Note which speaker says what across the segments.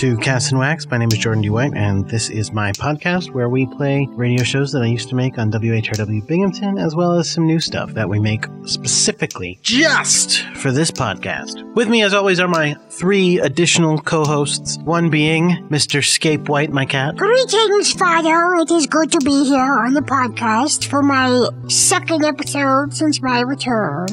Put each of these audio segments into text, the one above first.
Speaker 1: to
Speaker 2: Cast and Wax. My name is Jordan D. White, and this is my podcast where we play radio shows that I used to make on WHRW Binghamton, as well as some new stuff that we make specifically just for this podcast. With me, as always, are my three additional co-hosts. One being Mr. Scape White, my cat.
Speaker 3: Greetings, Father. It is good to be here on the podcast for my second episode since my return.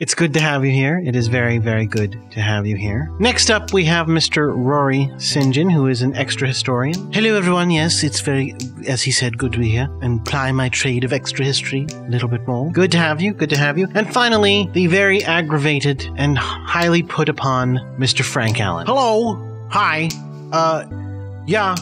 Speaker 2: It's good to have you here. It is very, very good to have you here. Next up, we have Mr. Rory St. Who is an extra historian. Hello, everyone. Yes, it's very, as he said, good to be here and ply my trade of extra history a little bit more. Good to have you. Good to have you. And finally, the very aggravated and highly put upon Mr. Frank Allen. Hello. Hi. Uh, yeah.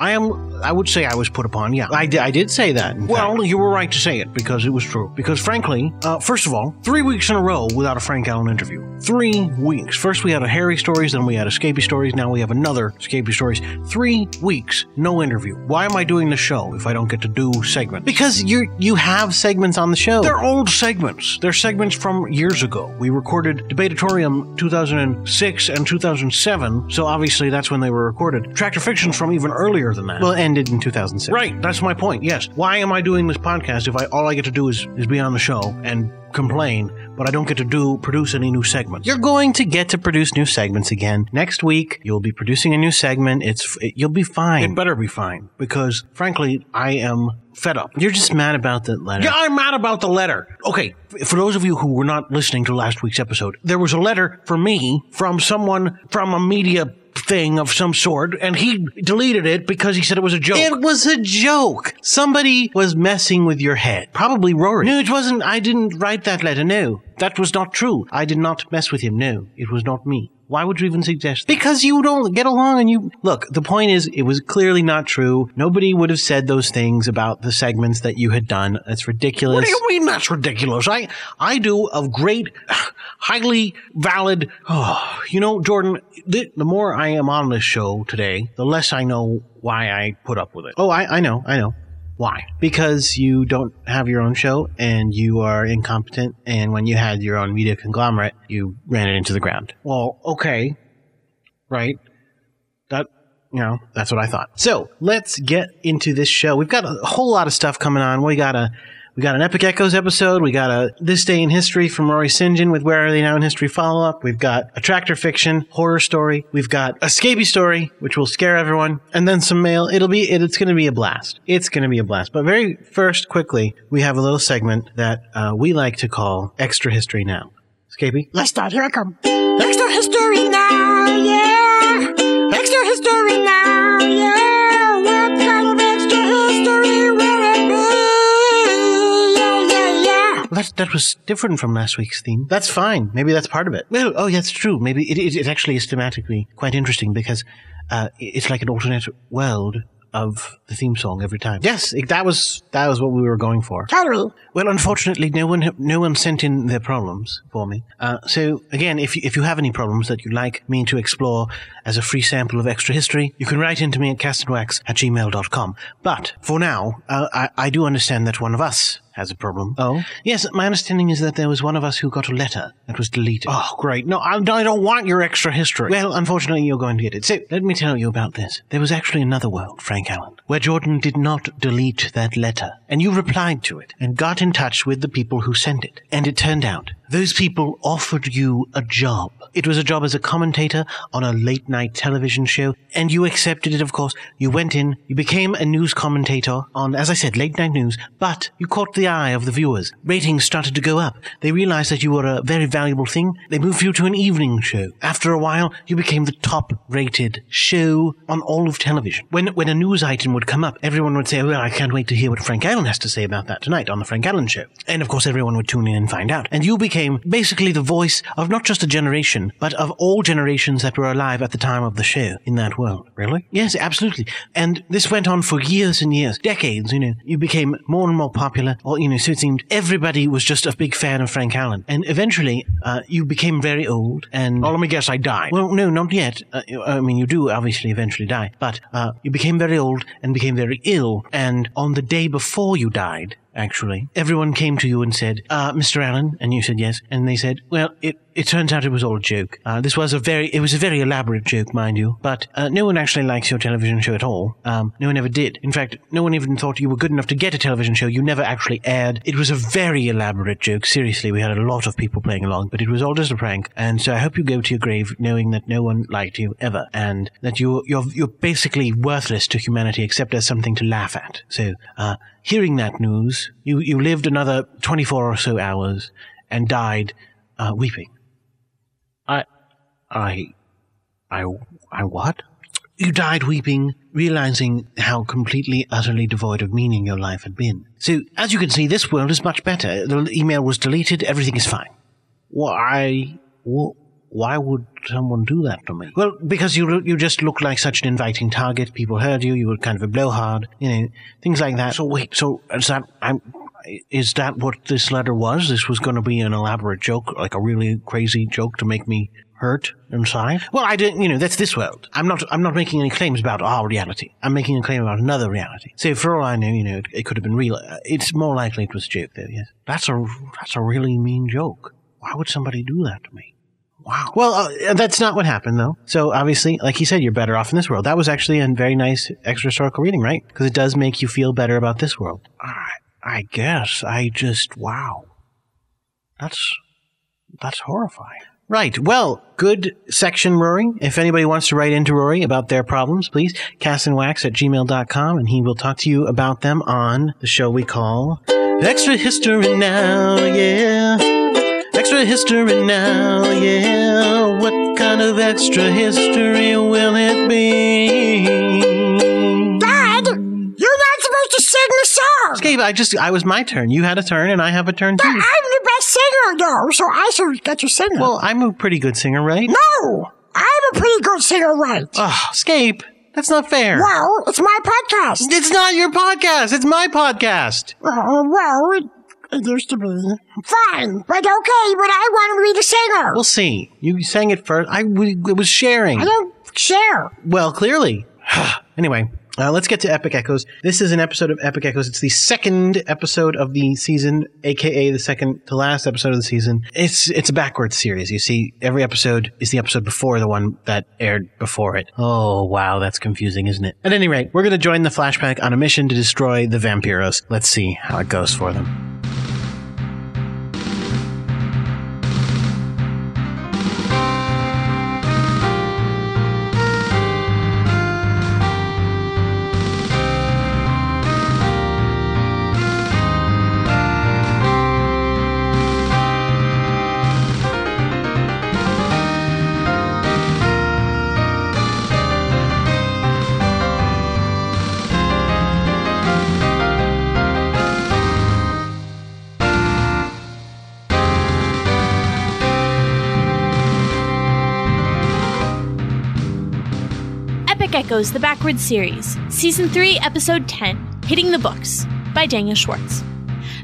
Speaker 2: I am. I would say I was put upon. Yeah, I, I did say that. Well,
Speaker 4: fact.
Speaker 2: you were right to say it because it was true. Because frankly, uh, first of all, three weeks in a row without a Frank Allen interview. Three weeks. First we had a Harry stories, then we had a Scapy stories. Now we have another Scapy stories. Three weeks, no interview. Why am I doing the show if I don't get to do segments? Because you you have segments on the show. They're old segments. They're segments from years ago. We recorded Debatorium 2006 and 2007, so obviously that's when they were recorded. Tractor Fiction's from even earlier than that. Well, it ended in 2006. Right, that's my point. Yes. Why am I doing this podcast if I all I get to do is is be on the show and complain, but I don't get to do produce any new segments? You're going to get to produce new segments again next week. You'll be producing a new segment. It's it, you'll be fine. It better be fine because frankly, I am fed up. You're just mad about the letter. Yeah, I'm mad about the letter. Okay, for those of you who were not listening to last week's episode, there was a letter for me from someone from a media thing of some sort, and he deleted it because he said it was a joke. It was a joke. Somebody was messing with your head. Probably Rory. No, it wasn't. I didn't write that letter. No, that was not true. I did not mess with him. No, it was not me. Why would you even suggest that? Because you don't get along and you look, the point is it was clearly not true. Nobody would have said those things about the segments that you had done. It's ridiculous. What do you mean that's ridiculous? I I do a great highly valid oh, you know, Jordan, the, the more I am on this show today, the less I know why I put up with it. Oh, I, I know, I know. Why? Because you don't have your own show and you are incompetent, and when you had your own media conglomerate, you ran it into the ground. Well, okay. Right. That, you know, that's what I thought. So let's get into this show. We've got a whole lot of stuff coming on. We got a. We got an Epic Echoes episode. We got a This Day in History from Rory. John with Where Are They Now in History follow up. We've got a Tractor Fiction horror story. We've got a Scapy story, which will scare everyone, and then some mail. It'll be it, it's going to be a blast. It's going to be a blast. But very first, quickly, we have a little segment that uh, we like to call Extra History Now. Scapy,
Speaker 3: Let's start. Here I come. Extra history now, yeah. Extra history now, yeah.
Speaker 2: that that was different from last week's theme. That's fine. Maybe that's part of it. Well, oh, yeah, it's true. Maybe it, it, it actually is thematically quite interesting because uh, it's like an alternate world of the theme song every time. Yes, it- that was that was what we were going for.
Speaker 3: Totally.
Speaker 2: Well, unfortunately, no one no one sent in their problems for me. Uh, so again, if you, if you have any problems that you'd like me to explore as a free sample of extra history, you can write into me at castandwax at gmail.com. But for now, uh, I, I do understand that one of us has a problem. Oh? Yes, my understanding is that there was one of us who got a letter that was deleted. Oh, great. No, I, I don't want your extra history. Well, unfortunately, you're going to get it. So, let me tell you about this. There was actually another world, Frank Allen, where Jordan did not delete that letter, and you replied to it and got in touch with the people who sent it. And it turned out those people offered you a job. It was a job as a commentator on a late night television show, and you accepted it, of course. You went in, you became a news commentator on, as I said, late night news, but you caught the eye of the viewers. Ratings started to go up. They realized that you were a very valuable thing. They moved you to an evening show. After a while, you became the top rated show on all of television. When, when a news item would come up, everyone would say, well, I can't wait to hear what Frank Allen has to say about that tonight on the Frank Allen show. And of course, everyone would tune in and find out. And you became basically the voice of not just a generation, but of all generations that were alive at the time of the show in that world. Really? Yes, absolutely. And this went on for years and years, decades, you know. You became more and more popular, or, you know, so it seemed everybody was just a big fan of Frank Allen. And eventually, uh, you became very old, and...
Speaker 4: Oh, let me guess, I died.
Speaker 2: Well, no, not yet. Uh, I mean, you do obviously eventually die, but uh, you became very old and became very ill. And on the day before you died, actually, everyone came to you and said, uh, "Mr. Allen," and you said yes, and they said, "Well, it it turns out it was all a joke. Uh, this was a very it was a very elaborate joke, mind you, but uh, no one actually likes your television show at all. Um, no one ever did. In fact, no one even thought you were good enough to get a television show. You never actually aired. It was a very elaborate joke. Seriously, we had a lot of people playing along, but it was all just a prank. And so I hope you go to your grave knowing that no one liked you ever, and that you you're you're basically worthless to humanity except as something to laugh at. So." Uh, Hearing that news, you, you lived another 24 or so hours and died uh, weeping.
Speaker 4: I, I, I, I what?
Speaker 2: You died weeping, realizing how completely, utterly devoid of meaning your life had been. So, as you can see, this world is much better. The email was deleted, everything is fine.
Speaker 4: Why, wh- why would someone do that to me?
Speaker 2: Well, because you you just looked like such an inviting target. People heard you. You were kind of a blowhard, you know, things like that.
Speaker 4: So wait, so is that I'm is that what this letter was? This was going to be an elaborate joke, like a really crazy joke to make me hurt inside?
Speaker 2: Well, I don't, you know, that's this world. I'm not, I'm not making any claims about our reality. I'm making a claim about another reality. So for all I know, you know, it, it could have been real. Uh, It's more likely it was a joke, though. Yes.
Speaker 4: That's a that's a really mean joke. Why would somebody do that to me? Wow.
Speaker 2: Well, uh, that's not what happened, though. So obviously, like you said, you're better off in this world. That was actually a very nice extra reading, right? Because it does make you feel better about this world.
Speaker 4: I I guess I just wow. That's that's horrifying.
Speaker 2: Right. Well, good section, Rory. If anybody wants to write into Rory about their problems, please castandwax at gmail.com and he will talk to you about them on the show we call Extra History Now, yeah. Extra history now, yeah. What kind of extra history will it be?
Speaker 3: The song.
Speaker 2: Gabe, I just, I was my turn. You had a turn and I have a turn
Speaker 3: But
Speaker 2: too.
Speaker 3: I'm the best singer, though, so I should get you singing.
Speaker 2: Well, I'm a pretty good singer, right?
Speaker 3: no, I'm a pretty good singer, right?
Speaker 2: Oh, Scape, that's not fair.
Speaker 3: well, it's my podcast.
Speaker 2: It's not your podcast. It's my podcast.
Speaker 3: Uh, well, it, it used to be. Fine, but okay, but I want to be the singer.
Speaker 2: We'll see. You sang it first. I it was sharing.
Speaker 3: I don't share.
Speaker 2: Well, clearly. anyway, uh, let's get to Epic Echoes. This is an episode of Epic Echoes. It's the second episode of the season, aka the second to last episode of the season. It's it's a backwards series. You see, every episode is the episode before the one that aired before it. Oh wow, that's confusing, isn't it? At any rate, we're going to join the flashback on a mission to destroy the vampiros. Let's see how it goes for them.
Speaker 5: The Backward Series, Season 3, Episode 10 Hitting the Books by Daniel Schwartz.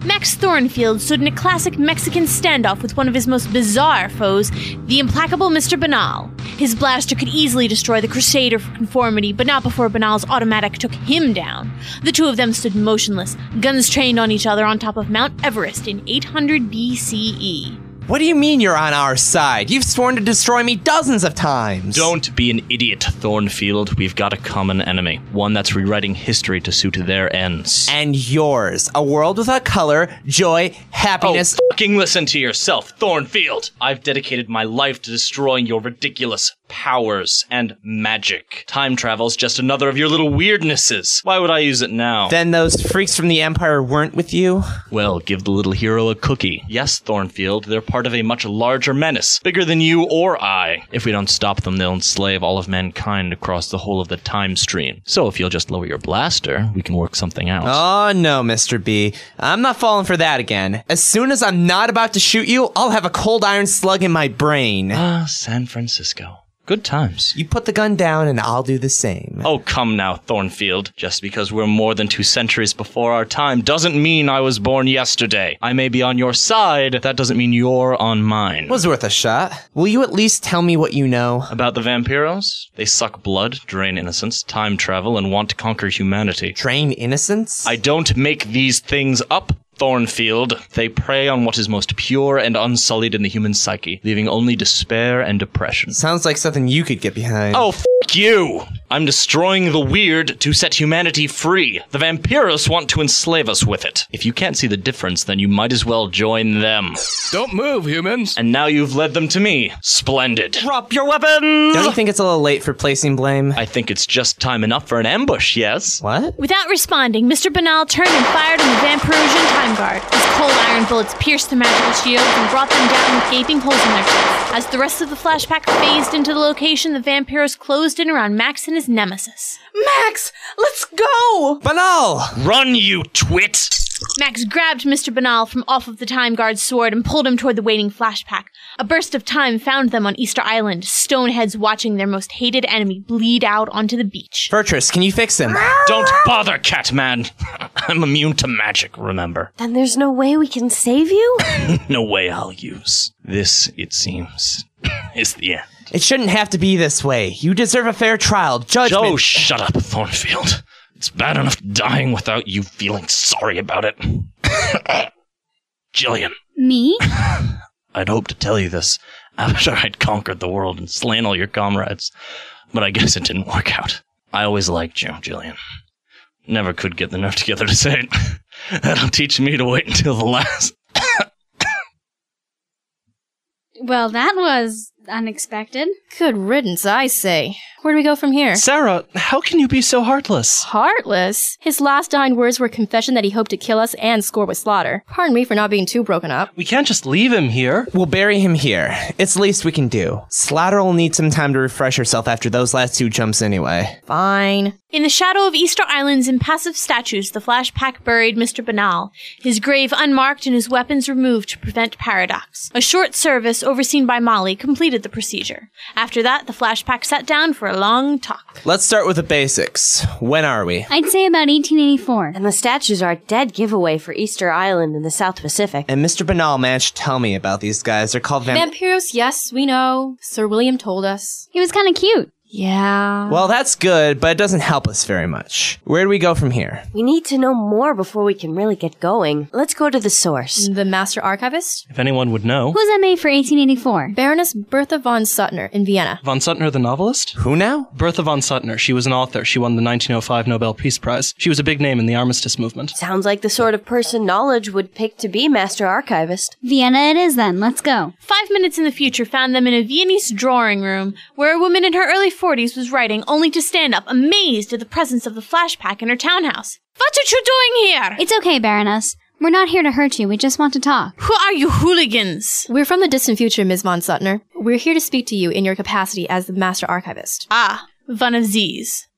Speaker 5: Max Thornfield stood in a classic Mexican standoff with one of his most bizarre foes, the implacable Mr. Banal. His blaster could easily destroy the Crusader for conformity, but not before Banal's automatic took him down. The two of them stood motionless, guns trained on each other on top of Mount Everest in 800 BCE.
Speaker 6: What do you mean you're on our side? You've sworn to destroy me dozens of times.
Speaker 7: Don't be an idiot, Thornfield. We've got a common enemy. One that's rewriting history to suit their ends.
Speaker 6: And yours. A world without color, joy, happiness.
Speaker 7: Oh, fucking listen to yourself, Thornfield! I've dedicated my life to destroying your ridiculous powers and magic. Time travel's just another of your little weirdnesses. Why would I use it now?
Speaker 6: then those freaks from the Empire weren't with you?
Speaker 7: well, give the little hero a cookie. Yes, Thornfield, they're part of a much larger menace, bigger than you or I. If we don't stop them, they'll enslave all of mankind across the whole of the time stream. So if you'll just lower your blaster, we can work something out.
Speaker 6: Oh no, Mr. B. I'm not falling for that again. As soon as I'm not about to shoot you, I'll have a cold iron slug in my brain.
Speaker 7: Ah, San Francisco. Good times.
Speaker 6: You put the gun down and I'll do the same.
Speaker 7: Oh, come now, Thornfield. Just because we're more than two centuries before our time doesn't mean I was born yesterday. I may be on your side, that doesn't mean you're on mine.
Speaker 6: Was worth a shot. Will you at least tell me what you know?
Speaker 7: About the vampiros? They suck blood, drain innocence, time travel, and want to conquer humanity.
Speaker 6: Drain innocence?
Speaker 7: I don't make these things up, Thornfield. They prey on what is most pure and unsullied in the human psyche, leaving only despair and depression.
Speaker 6: Sounds like something you could get behind.
Speaker 7: Oh, f you! I'm destroying the weird to set humanity free. The vampiros want to enslave us with it. If you can't see the difference, then you might as well join them.
Speaker 8: Don't move, humans.
Speaker 7: And now you've led them to me. Splendid.
Speaker 9: Drop your weapons!
Speaker 6: Don't you think it's a little late for placing blame?
Speaker 7: I think it's just time enough for an ambush, yes?
Speaker 6: what?
Speaker 5: Without responding, Mr. Banal turned and fired on the Vampirosian time guard. His cold iron bullets pierced the magical shields and brought them down with gaping holes in their chests. As the rest of the flashback phased into the location, the vampiros closed in around Max and his nemesis.
Speaker 10: Max, let's go!
Speaker 6: Banal!
Speaker 7: Run, you twit!
Speaker 5: Max grabbed Mr. Banal from off of the time guard's sword and pulled him toward the waiting flashback. A burst of time found them on Easter Island, stoneheads watching their most hated enemy bleed out onto the beach.
Speaker 6: Furtress, can you fix him?
Speaker 7: Don't bother, Catman. I'm immune to magic, remember?
Speaker 10: Then there's no way we can save you?
Speaker 7: No way I'll use. This, it seems, is the end.
Speaker 6: It shouldn't have to be this way. You deserve a fair trial. Judgment.
Speaker 7: Oh, shut up, Thornfield. It's bad enough dying without you feeling sorry about it. Jillian,
Speaker 11: Me?
Speaker 7: I'd hoped to tell you this after I'd conquered the world and slain all your comrades, but I guess it didn't work out. I always liked you, Jillian. Never could get the nerve together to say it. That'll teach me to wait until the last.
Speaker 11: Well, that was unexpected.
Speaker 12: Good riddance, I say. Where do we go from here?
Speaker 8: Sarah, how can you be so heartless?
Speaker 12: Heartless. His last dying words were confession that he hoped to kill us and score with slaughter. Pardon me for not being too broken up.
Speaker 8: We can't just leave him here.
Speaker 6: We'll bury him here. It's the least we can do. Slaughter will need some time to refresh herself after those last two jumps anyway.
Speaker 12: Fine.
Speaker 5: In the shadow of Easter Island's impassive statues, the flashback buried Mr. Banal, his grave unmarked and his weapons removed to prevent paradox. A short service, overseen by Molly, completed the procedure. After that, the flashback sat down for a long talk.
Speaker 6: Let's start with the basics. When are we?
Speaker 11: I'd say about 1884.
Speaker 10: And the statues are a dead giveaway for Easter Island in the South Pacific.
Speaker 6: And Mr. Banal managed to tell me about these guys. They're called vamp-
Speaker 12: Vampiros, yes, we know. Sir William told us.
Speaker 11: He was kind of cute.
Speaker 12: Yeah.
Speaker 6: Well, that's good, but it doesn't help us very much. Where do we go from here?
Speaker 10: We need to know more before we can really get going. Let's go to the source.
Speaker 12: The Master Archivist?
Speaker 8: If anyone would know.
Speaker 11: Who's MA for 1884?
Speaker 12: Baroness Bertha von Suttner in Vienna.
Speaker 8: Von Suttner, the novelist?
Speaker 6: Who now?
Speaker 8: Bertha von Suttner. She was an author. She won the 1905 Nobel Peace Prize. She was a big name in the armistice movement.
Speaker 10: Sounds like the sort of person knowledge would pick to be Master Archivist.
Speaker 11: Vienna it is then. Let's go.
Speaker 5: Five minutes in the future found them in a Viennese drawing room where a woman in her early 40s was writing, only to stand up amazed at the presence of the flashback in her townhouse. What are you doing here?
Speaker 11: It's okay, Baroness. We're not here to hurt you. We just want to talk.
Speaker 5: Who are you hooligans?
Speaker 12: We're from the distant future, Ms. von Suttner. We're here to speak to you in your capacity as the Master Archivist.
Speaker 5: Ah, one of these.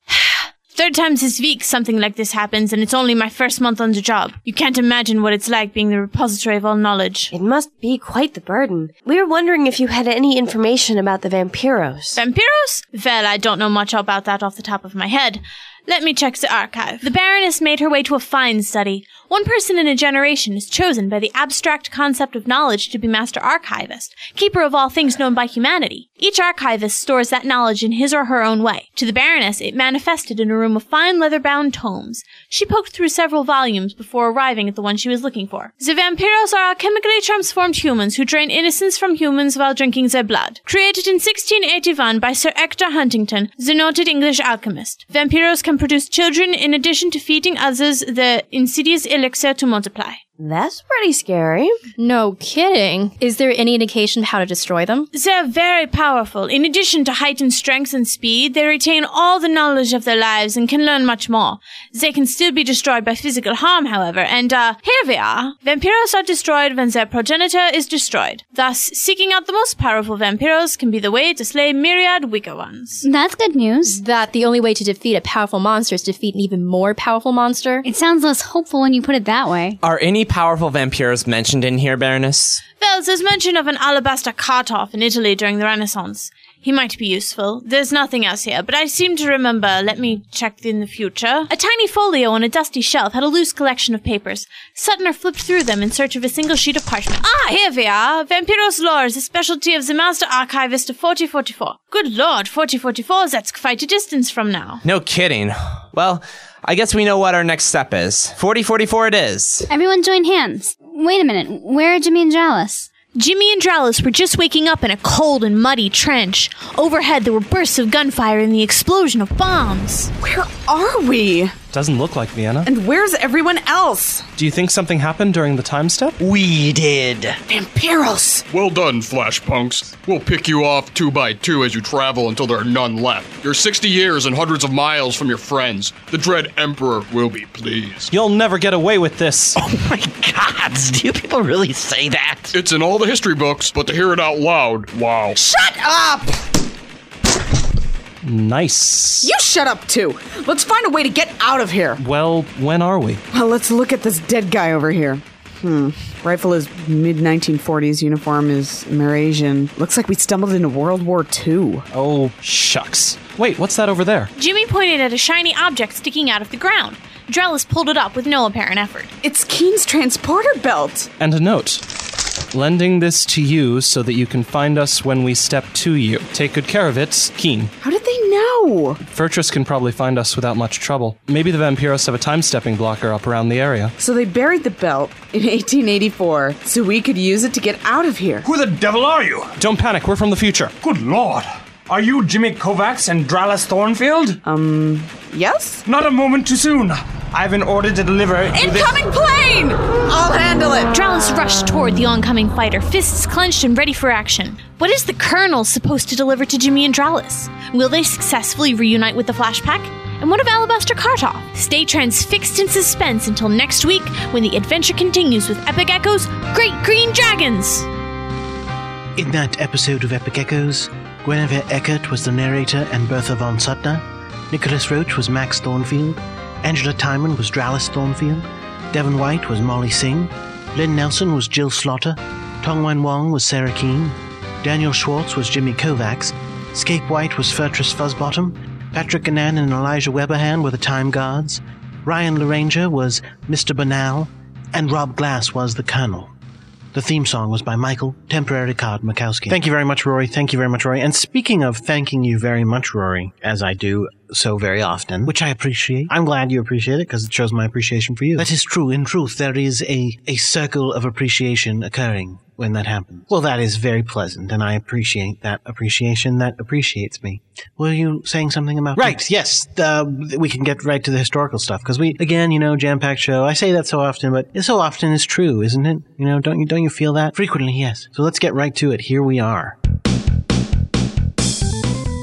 Speaker 5: Third times this week something like this happens, and it's only my first month on the job. You can't imagine what it's like being the repository of all knowledge.
Speaker 10: It must be quite the burden. We were wondering if you had any information about the vampiros.
Speaker 5: Vampiros? Well, I don't know much about that off the top of my head. Let me check the archive. The Baroness made her way to a fine study, One person in a generation is chosen by the abstract concept of knowledge to be Master Archivist, keeper of all things known by humanity. Each archivist stores that knowledge in his or her own way. To the Baroness, it manifested in a room of fine leather-bound tomes. She poked through several volumes before arriving at the one she was looking for. The vampiros are alchemically transformed humans who drain innocence from humans while drinking their blood. Created in 1681 by Sir Ector Huntington, the noted English alchemist. Vampiros can produce children in addition to feeding others the insidious elixir to multiply.
Speaker 10: That's pretty scary.
Speaker 12: No kidding. Is there any indication how to destroy them?
Speaker 5: They're very powerful. In addition to heightened strength and speed, they retain all the knowledge of their lives and can learn much more. They can still be destroyed by physical harm, however, and, uh, here we are. Vampiros are destroyed when their progenitor is destroyed. Thus, seeking out the most powerful vampiros can be the way to slay myriad weaker ones.
Speaker 11: That's good news.
Speaker 12: That the only way to defeat a powerful monster is to defeat an even more powerful monster?
Speaker 11: It sounds less hopeful when you put it that way.
Speaker 13: Are any powerful vampiros mentioned in here, Baroness?
Speaker 5: Well, there's mention of an alabaster Kartoff in Italy during the Renaissance. He might be useful. There's nothing else here, but I seem to remember. Let me check in the future. A tiny folio on a dusty shelf had a loose collection of papers. Suttner flipped through them in search of a single sheet of parchment. Ah, here we are. Vampiros lore is a specialty of the Master Archivist of 4044. Good lord, 4044, that's quite a distance from now.
Speaker 13: No kidding. Well, I guess we know what our next step is. 4044 it is.
Speaker 11: Everyone join hands. Wait a minute. Where are Jimmy and Dralis?
Speaker 5: Jimmy and Dralis were just waking up in a cold and muddy trench. Overhead, there were bursts of gunfire and the explosion of bombs.
Speaker 14: Where are we?
Speaker 8: Doesn't look like Vienna.
Speaker 14: And where's everyone else?
Speaker 8: Do you think something happened during the time step?
Speaker 15: We did.
Speaker 14: Vampiros!
Speaker 16: Well done, Flashpunks. We'll pick you off two by two as you travel until there are none left. You're 60 years and hundreds of miles from your friends. The Dread Emperor will be pleased.
Speaker 8: You'll never get away with this.
Speaker 15: Oh my gods, do you people really say that?
Speaker 16: It's in all the history books, but to hear it out loud, wow.
Speaker 14: Shut up!
Speaker 8: Nice.
Speaker 14: You shut up too. Let's find a way to get out of here.
Speaker 8: Well, when are we?
Speaker 14: Well, let's look at this dead guy over here. Hmm. Rifle is mid 1940s. Uniform is Eurasian. Looks like we stumbled into World War II.
Speaker 8: Oh, shucks. Wait, what's that over there?
Speaker 5: Jimmy pointed at a shiny object sticking out of the ground. Dralis pulled it up with no apparent effort.
Speaker 14: It's Keene's transporter belt.
Speaker 8: And a note. Lending this to you so that you can find us when we step to you. Take good care of it, Keene.
Speaker 14: How did they know?
Speaker 8: Furtress can probably find us without much trouble. Maybe the Vampiros have a time stepping blocker up around the area.
Speaker 14: So they buried the belt in 1884 so we could use it to get out of here.
Speaker 9: Who the devil are you?
Speaker 8: Don't panic, we're from the future.
Speaker 9: Good lord. Are you Jimmy Kovacs and Dralis Thornfield?
Speaker 14: Um, yes?
Speaker 9: Not a moment too soon. I have an order to deliver. to this-
Speaker 14: Incoming plane! I'll handle it.
Speaker 5: Dralis rushed toward the oncoming fighter, fists clenched and ready for action. What is the Colonel supposed to deliver to Jimmy and Dralis? Will they successfully reunite with the Flashpack? And what of Alabaster Kartoff? Stay transfixed in suspense until next week when the adventure continues with Epic Echoes Great Green Dragons!
Speaker 2: In that episode of Epic Echoes, Guinevere Eckert was the narrator and Bertha von Suttner, Nicholas Roach was Max Thornfield, Angela Timon was Dralis Thornfield, Devon White was Molly Singh, Lynn Nelson was Jill Slaughter, Tongwen Wong was Sarah Keene, Daniel Schwartz was Jimmy Kovacs, Scape White was Furtress Fuzzbottom, Patrick Gannan and Elijah Weberhan were the Time Guards, Ryan Laranger was Mr. Banal, and Rob Glass was the Colonel. The theme song was by Michael Temporary Card Mikowski. Thank you very much, Rory. Thank you very much, Rory. And speaking of thanking you very much, Rory, as I do so very often, which I appreciate. I'm glad you appreciate it because it shows my appreciation for you. That is true. In truth, there is a, a circle of appreciation occurring when that happens. Well, that is very pleasant, and I appreciate that appreciation that appreciates me. Were you saying something about right? Yes, uh, we can get right to the historical stuff because we, again, you know, jam-packed show. I say that so often, but it so often is true, isn't it? You know, don't you don't you feel that frequently? Yes. So let's get right to it. Here we are.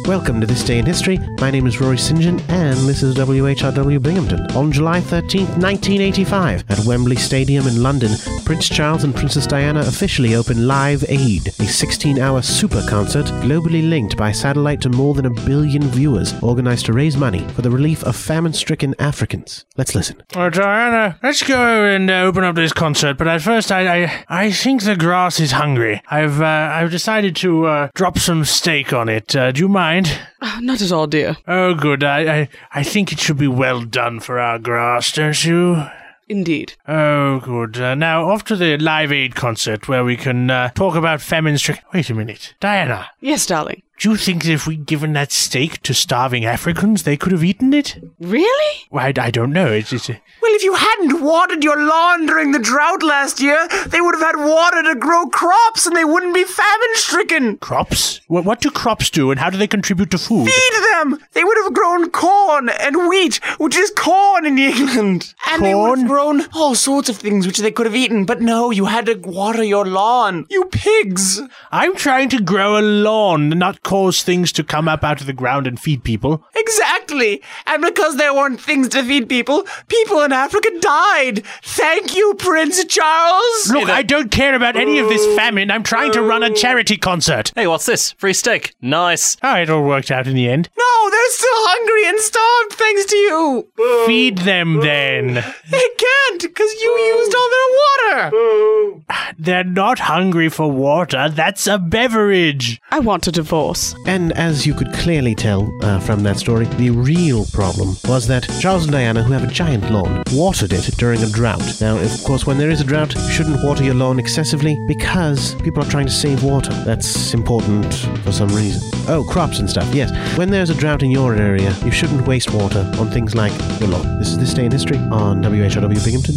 Speaker 17: Welcome to This Day in History. My name is Rory St. John, and this is WHRW Binghamton. On July 13th, 1985, at Wembley Stadium in London, Prince Charles and Princess Diana officially opened Live Aid, a 16 hour super concert globally linked by satellite to more than a billion viewers, organized to raise money for the relief of famine stricken Africans. Let's listen.
Speaker 18: Oh, Diana, let's go and uh, open up this concert. But at first, I, I, I think the grass is hungry. I've, uh, I've decided to uh, drop some steak on it. Uh, do you mind?
Speaker 14: Uh, not at all, dear.
Speaker 18: Oh, good. I, I, I think it should be well done for our grass, don't you?
Speaker 14: Indeed.
Speaker 18: Oh, good. Uh, now, off to the Live Aid concert where we can uh, talk about famine stricken. Wait a minute. Diana,
Speaker 14: Yes, darling.
Speaker 18: Do you think that if we'd given that steak to starving Africans, they could have eaten it?
Speaker 14: Really?
Speaker 18: Well, I, I don't know. It's, it's,
Speaker 9: Well, if you hadn't watered your lawn during the drought last year, they would have had water to grow crops and they wouldn't be famine stricken.
Speaker 18: crops? What, what do crops do and how do they contribute to food?
Speaker 9: Feed them! They would have grown corn and wheat, which is corn in England. And they would have grown all sorts of things which they could have eaten, but no, you had to water your lawn. You pigs!
Speaker 18: I'm trying to grow a lawn, not cause things to come up out of the ground and feed people.
Speaker 9: Exactly! And because there weren't things to feed people, people in Africa died! Thank you, Prince Charles!
Speaker 18: Look, I don't care about any of this oh. famine. I'm trying to run a oh. charity concert.
Speaker 7: Hey, what's this? Free steak. Nice.
Speaker 18: Oh, it all worked out in the end.
Speaker 9: No, they're still hungry and starved thanks to you! Oh.
Speaker 18: Feed them then.
Speaker 9: They can't, because you used all their water!
Speaker 18: They're not hungry for water. That's a beverage.
Speaker 14: I want a divorce.
Speaker 17: And as you could clearly tell uh, from that story, the real problem was that Charles and Diana, who have a giant lawn, watered it during a drought. Now, of course, when there is a drought, you shouldn't water your lawn excessively because people are trying to save water. That's important for some reason. Oh, crops and stuff, yes. When there's a drought in your area, you shouldn't waste water on things like your lawn. This is This Day in History on WHRW Binghamton.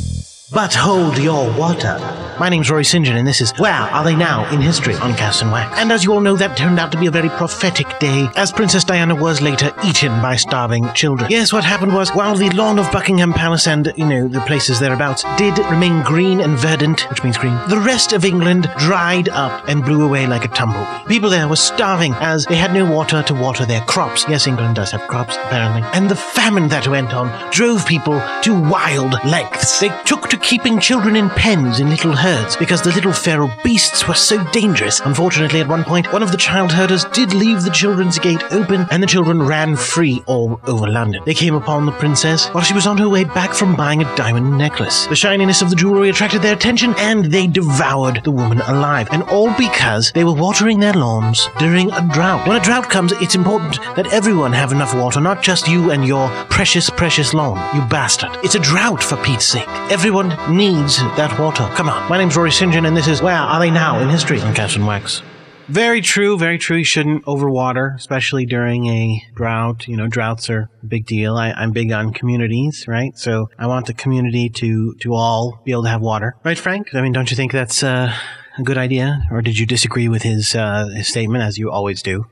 Speaker 2: But hold your water. My name's Roy St. John, and this is Where Are They Now in History on Cast and Wax. And as you all know, that turned out to be a very prophetic day, as Princess Diana was later eaten by starving children. Yes, what happened was, while the lawn of Buckingham Palace and, you know, the places thereabouts did remain green and verdant, which means green, the rest of England dried up and blew away like a tumbleweed. People there were starving as they had no water to water their crops. Yes, England does have crops, apparently. And the famine that went on drove people to wild lengths. They took to keeping children in pens in little herds because the little feral beasts were so dangerous. Unfortunately, at one point, one of the child herders did leave the children's gate open and the children ran free all over London. They came upon the princess while she was on her way back from buying a diamond necklace. The shininess of the jewelry attracted their attention and they devoured the woman alive. And all because they were watering their lawns during a drought. When a drought comes, it's important that everyone have enough water, not just you and your precious, precious lawn. You bastard. It's a drought for Pete's sake. Everyone needs that water. Come on. My name's Rory St. John, and this is Where Are They Now in History Cast and Wax. Very true, very true. You shouldn't overwater, especially during a drought. You know, droughts are a big deal. I, I'm big on communities, right? So I want the community to, to all be able to have water. Right, Frank? I mean, don't you think that's uh, a good idea? Or did you disagree with his, uh, his statement, as you always do?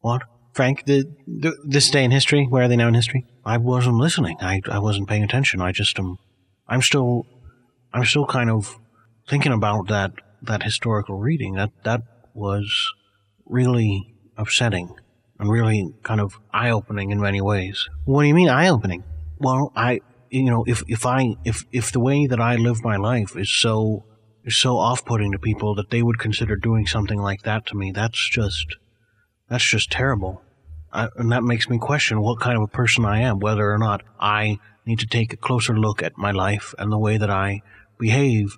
Speaker 2: What? Frank, the, the, this day in history, where are they now in history? I wasn't listening. I, I wasn't paying attention. I just um, I'm still, I'm still kind of thinking about that that historical reading. That that was really upsetting and really kind of eye opening in many ways. What do you mean eye opening? Well, I you know if if I if if the way that I live my life is so is so off putting to people that they would consider doing something like that to me, that's just that's just terrible. I, and that makes me question what kind of a person I am, whether or not I need to take a closer look at my life and the way that I behave,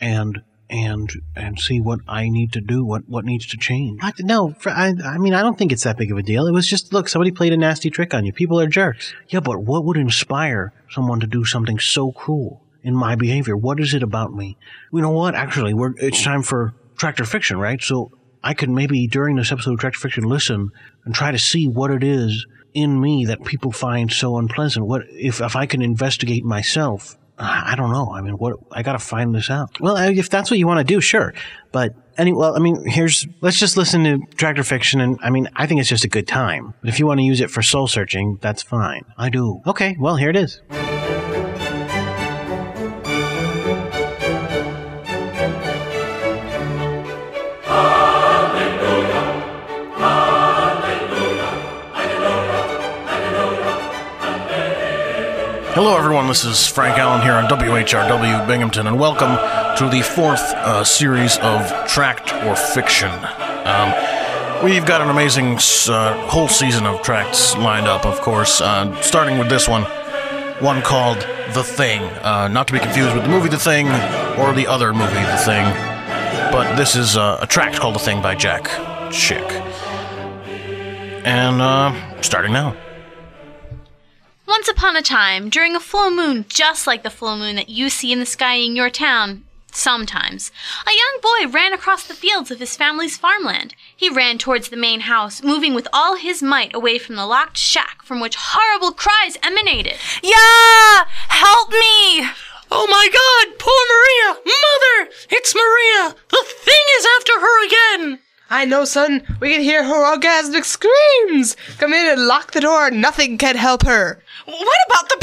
Speaker 2: and and and see what I need to do, what what needs to change. I, no, I, I mean I don't think it's that big of a deal. It was just look, somebody played a nasty trick on you. People are jerks. Yeah, but what would inspire someone to do something so cruel in my behavior? What is it about me? You know what? Actually, we're it's time for tractor fiction, right? So I could maybe during this episode of Tractor Fiction listen and try to see what it is in me that people find so unpleasant. What if if I can investigate myself? I don't know. I mean, what I got to find this out. Well, if that's what you want to do, sure. But any well, I mean, here's let's just listen to Tractor Fiction, and I mean, I think it's just a good time. But if you want to use it for soul searching, that's fine. I do. Okay, well, here it is. Hello, everyone. This is Frank Allen here on WHRW Binghamton, and welcome to the fourth uh, series of Tract or Fiction. Um, we've got an amazing uh, whole season of tracts lined up, of course, uh, starting with this one, one called The Thing. Uh, not to be confused with the movie The Thing or the other movie The Thing, but this is uh, a tract called The Thing by Jack Chick. And uh, starting now.
Speaker 5: Once upon a time, during a full moon just like the full moon that you see in the sky in your town, sometimes, a young boy ran across the fields of his family's farmland. He ran towards the main house, moving with all his might away from the locked shack from which horrible cries emanated.
Speaker 19: Yeah! Help me!
Speaker 7: Oh my god! Poor Maria! Mother! It's Maria! The thing is after her again!
Speaker 20: I know, son. We can hear her orgasmic screams. Come in and lock the door. Nothing can help her.
Speaker 19: What about the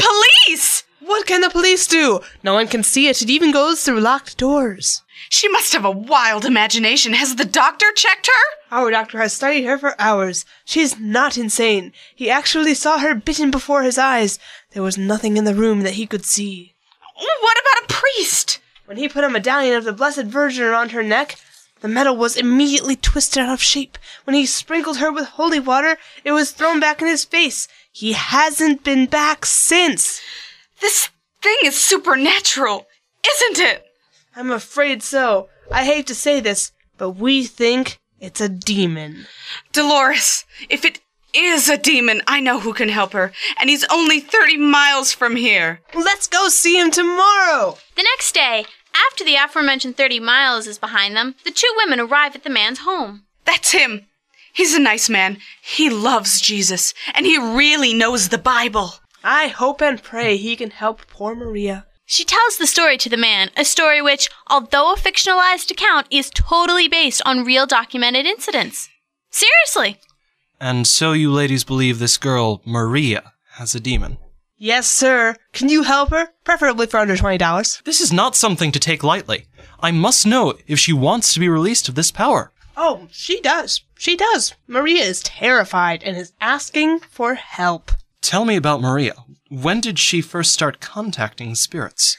Speaker 19: police?
Speaker 20: What can the police do? No one can see it. It even goes through locked doors.
Speaker 19: She must have a wild imagination. Has the doctor checked her?
Speaker 20: Our doctor has studied her for hours. She's not insane. He actually saw her bitten before his eyes. There was nothing in the room that he could see.
Speaker 19: What about a priest?
Speaker 20: When he put a medallion of the Blessed Virgin around her neck, the metal was immediately twisted out of shape. When he sprinkled her with holy water, it was thrown back in his face. He hasn't been back since.
Speaker 19: This thing is supernatural, isn't it?
Speaker 20: I'm afraid so. I hate to say this, but we think it's a demon.
Speaker 19: Dolores, if it is a demon, I know who can help her, and he's only 30 miles from here.
Speaker 20: Let's go see him tomorrow.
Speaker 5: The next day, after the aforementioned 30 miles is behind them, the two women arrive at the man's home.
Speaker 19: That's him. He's a nice man. He loves Jesus, and he really knows the Bible.
Speaker 20: I hope and pray he can help poor Maria.
Speaker 5: She tells the story to the man, a story which, although a fictionalized account, is totally based on real documented incidents. Seriously.
Speaker 8: And so you ladies believe this girl, Maria, has a demon.
Speaker 20: Yes, sir. Can you help her? Preferably for under $20.
Speaker 8: This is not something to take lightly. I must know if she wants to be released of this power.
Speaker 20: Oh, she does. She does. Maria is terrified and is asking for help.
Speaker 8: Tell me about Maria. When did she first start contacting spirits?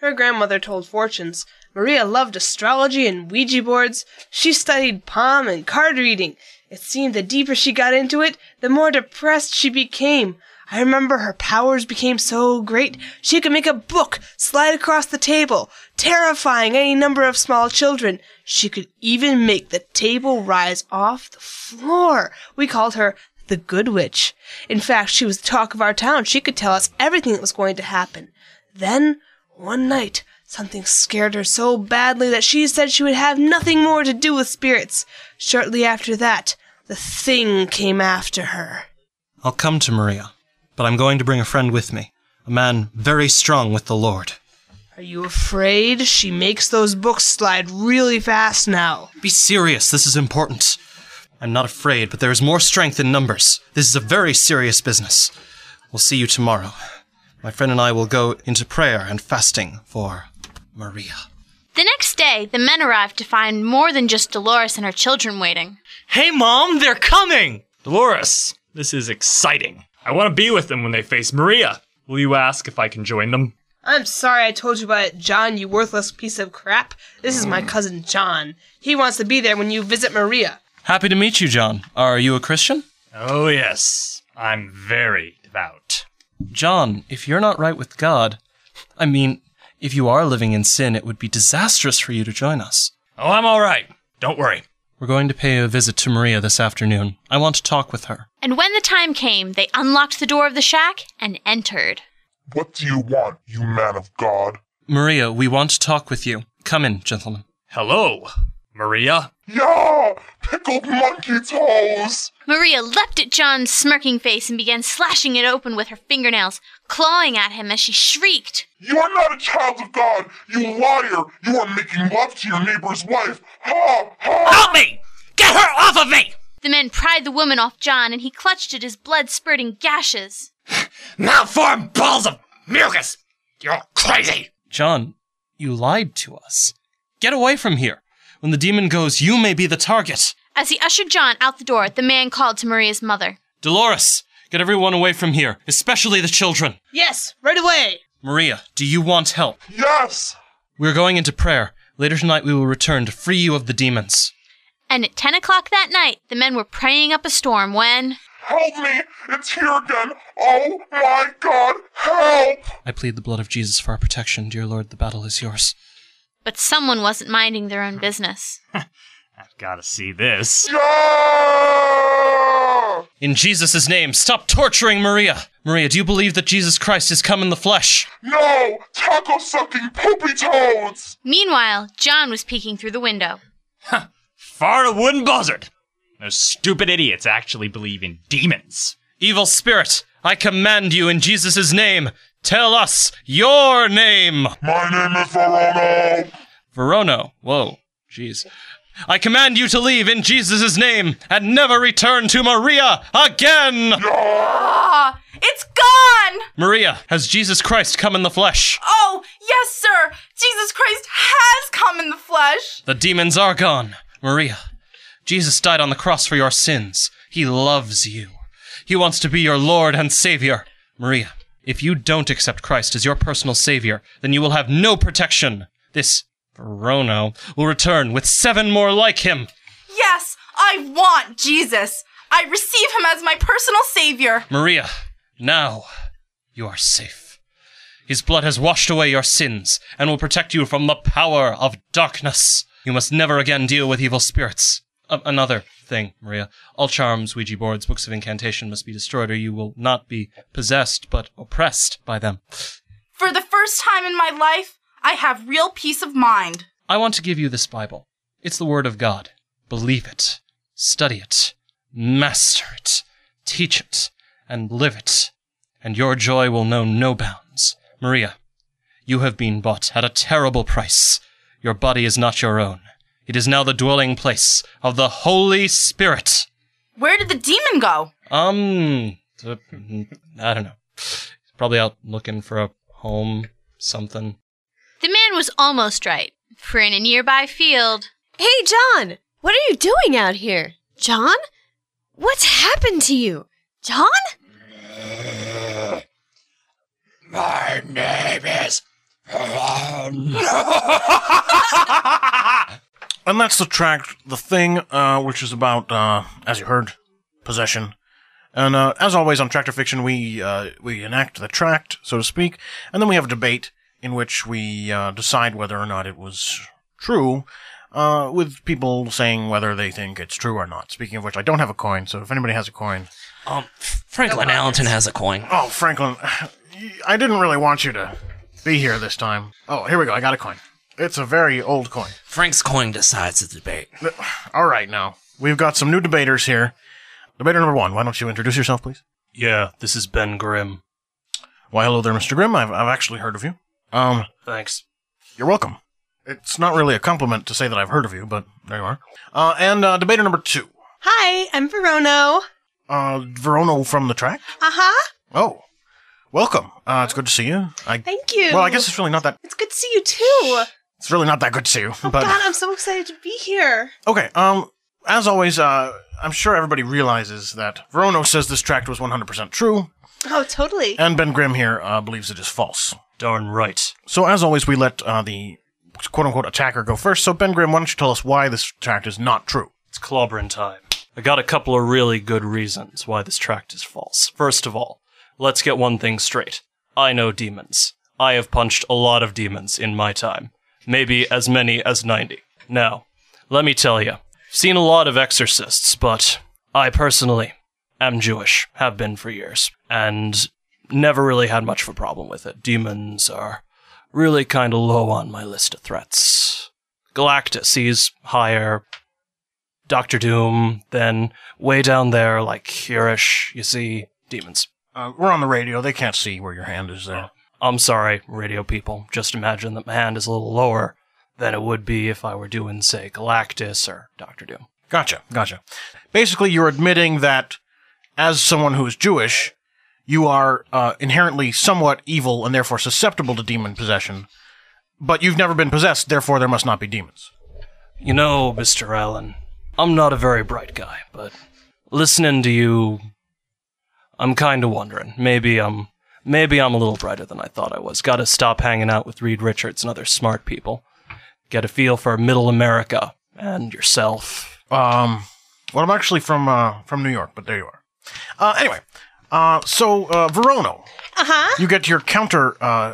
Speaker 20: Her grandmother told fortunes. Maria loved astrology and Ouija boards. She studied palm and card reading. It seemed the deeper she got into it, the more depressed she became. I remember her powers became so great she could make a book slide across the table, terrifying any number of small children. She could even make the table rise off the floor. We called her the Good Witch. In fact, she was the talk of our town. She could tell us everything that was going to happen. Then, one night, something scared her so badly that she said she would have nothing more to do with spirits. Shortly after that, the thing came after her.
Speaker 8: I'll come to Maria, but I'm going to bring a friend with me, a man very strong with the Lord.
Speaker 20: Are you afraid? She makes those books slide really fast now.
Speaker 8: Be serious, this is important. I'm not afraid, but there is more strength in numbers. This is a very serious business. We'll see you tomorrow. My friend and I will go into prayer and fasting for Maria.
Speaker 5: The next day, the men arrived to find more than just Dolores and her children waiting.
Speaker 21: Hey, Mom, they're coming! Dolores, this is exciting. I want to be with them when they face Maria. Will you ask if I can join them?
Speaker 20: I'm sorry I told you about it, John, you worthless piece of crap. This is my hmm. cousin John. He wants to be there when you visit Maria.
Speaker 8: Happy to meet you, John. Are you a Christian?
Speaker 21: Oh, yes. I'm very devout.
Speaker 8: John, if you're not right with God, I mean, if you are living in sin, it would be disastrous for you to join us.
Speaker 21: Oh, I'm all right. Don't worry.
Speaker 8: We're going to pay a visit to Maria this afternoon. I want to talk with her.
Speaker 5: And when the time came, they unlocked the door of the shack and entered.
Speaker 22: What do you want, you man of God?
Speaker 8: Maria, we want to talk with you. Come in, gentlemen.
Speaker 21: Hello, Maria.
Speaker 22: Yeah, pickled monkey toes.
Speaker 5: Maria leapt at John's smirking face and began slashing it open with her fingernails, clawing at him as she shrieked.
Speaker 22: You are not a child of God, you liar! You are making love to your neighbor's wife. Ha ha!
Speaker 15: Help me! Get her off of me!
Speaker 5: The men pried the woman off John, and he clutched at his blood spurting gashes.
Speaker 15: Malformed balls of mucus! You're crazy!
Speaker 8: John, you lied to us. Get away from here. When the demon goes, you may be the target.
Speaker 5: As he ushered John out the door, the man called to Maria's mother.
Speaker 8: Dolores, get everyone away from here, especially the children.
Speaker 20: Yes, right away.
Speaker 8: Maria, do you want help?
Speaker 22: Yes!
Speaker 8: We're going into prayer. Later tonight we will return to free you of the demons.
Speaker 5: And at 10 o'clock that night, the men were praying up a storm when.
Speaker 22: Help me! It's here again! Oh my god, help!
Speaker 8: I plead the blood of Jesus for our protection, dear Lord. The battle is yours.
Speaker 5: But someone wasn't minding their own business.
Speaker 21: I've got to see this.
Speaker 8: In Jesus' name, stop torturing Maria. Maria, do you believe that Jesus Christ has come in the flesh?
Speaker 22: No! Taco sucking poopy toads!
Speaker 5: Meanwhile, John was peeking through the window.
Speaker 21: Fart a wooden buzzard. Those stupid idiots actually believe in demons.
Speaker 8: Evil spirit, I command you in Jesus' name, tell us your name.
Speaker 22: My name is Verono.
Speaker 8: Verono. Whoa, jeez. I command you to leave in Jesus' name and never return to Maria again.
Speaker 14: Ah, it's gone!
Speaker 8: Maria, has Jesus Christ come in the flesh?
Speaker 14: Oh, yes, sir! Jesus Christ has come in the flesh!
Speaker 8: The demons are gone. Maria, Jesus died on the cross for your sins. He loves you. He wants to be your Lord and Savior. Maria, if you don't accept Christ as your personal Savior, then you will have no protection. This Verono will return with seven more like him.
Speaker 14: Yes, I want Jesus! I receive him as my personal savior!
Speaker 8: Maria, now you are safe. His blood has washed away your sins and will protect you from the power of darkness. You must never again deal with evil spirits. A- another thing, Maria. All charms, Ouija boards, books of incantation must be destroyed, or you will not be possessed, but oppressed by them.
Speaker 14: For the first time in my life, I have real peace of mind.
Speaker 8: I want to give you this Bible. It's the Word of God. Believe it, study it, master it, teach it, and live it, and your joy will know no bounds. Maria, you have been bought at a terrible price. Your body is not your own. It is now the dwelling place of the Holy Spirit.
Speaker 14: Where did the demon go?
Speaker 8: Um, I don't know. Probably out looking for a home, something.
Speaker 5: The man was almost right, for in a nearby field.
Speaker 23: Hey, John! What are you doing out here? John? What's happened to you? John?
Speaker 24: My name is.
Speaker 4: And that's the tract, the thing, uh, which is about, uh, as you heard, possession. And uh, as always on Tractor Fiction, we uh, we enact the tract, so to speak, and then we have a debate in which we uh, decide whether or not it was true, uh, with people saying whether they think it's true or not. Speaking of which, I don't have a coin, so if anybody has a coin,
Speaker 13: Um, Franklin Allenton has a coin.
Speaker 4: oh Franklin, I didn't really want you to be here this time. Oh, here we go. I got a coin. It's a very old coin.
Speaker 13: Frank's coin decides the debate.
Speaker 4: All right, now we've got some new debaters here. Debater number one. Why don't you introduce yourself, please?
Speaker 8: Yeah, this is Ben Grimm.
Speaker 4: Why, hello there, Mr. Grimm. I've, I've actually heard of you. Um,
Speaker 8: Thanks.
Speaker 4: you're welcome. It's not really a compliment to say that I've heard of you, but there you are. Uh, and uh, debater number two.
Speaker 20: Hi, I'm Verono.
Speaker 4: Uh, Verono from the track.
Speaker 20: Uh huh.
Speaker 4: Oh, welcome. Uh, it's good to see you. I,
Speaker 20: Thank you.
Speaker 4: Well, I guess it's really not that.
Speaker 20: It's good to see you too.
Speaker 4: It's really not that good to see you.
Speaker 20: Oh
Speaker 4: but
Speaker 20: God, I'm so excited to be here.
Speaker 4: okay. Um, as always, uh, I'm sure everybody realizes that Verono says this tract was 100% true,
Speaker 20: Oh, totally.
Speaker 4: and Ben Grimm here uh, believes it is false.
Speaker 8: Darn right.
Speaker 4: So as always, we let uh, the quote unquote attacker go first. So Ben Grimm, why don't you tell us why this tract is not true?
Speaker 8: It's clobbering time. I got a couple of really good reasons why this tract is false. First of all, let's get one thing straight. I know demons. I have punched a lot of demons in my time. Maybe as many as 90. Now, let me tell you, seen a lot of exorcists, but I personally am Jewish, have been for years, and never really had much of a problem with it. Demons are really kind of low on my list of threats. Galactus, he's higher. Doctor Doom, then way down there, like hereish, you see demons.
Speaker 4: Uh, we're on the radio. They can't see where your hand is there.
Speaker 8: I'm sorry, radio people. Just imagine that my hand is a little lower than it would be if I were doing, say, Galactus or Doctor Doom.
Speaker 4: Gotcha, gotcha. Basically, you're admitting that as someone who is Jewish, you are uh, inherently somewhat evil and therefore susceptible to demon possession, but you've never been possessed, therefore there must not be demons.
Speaker 8: You know, Mr. Allen, I'm not a very bright guy, but listening to you, I'm kind of wondering. Maybe I'm, maybe I'm a little brighter than I thought I was. Got to stop hanging out with Reed Richards and other smart people. Get a feel for Middle America and yourself.
Speaker 4: Um, well, I'm actually from uh, from New York, but there you are. Uh, anyway, uh, so uh, Verono,
Speaker 20: Uh huh.
Speaker 4: you get your counter uh,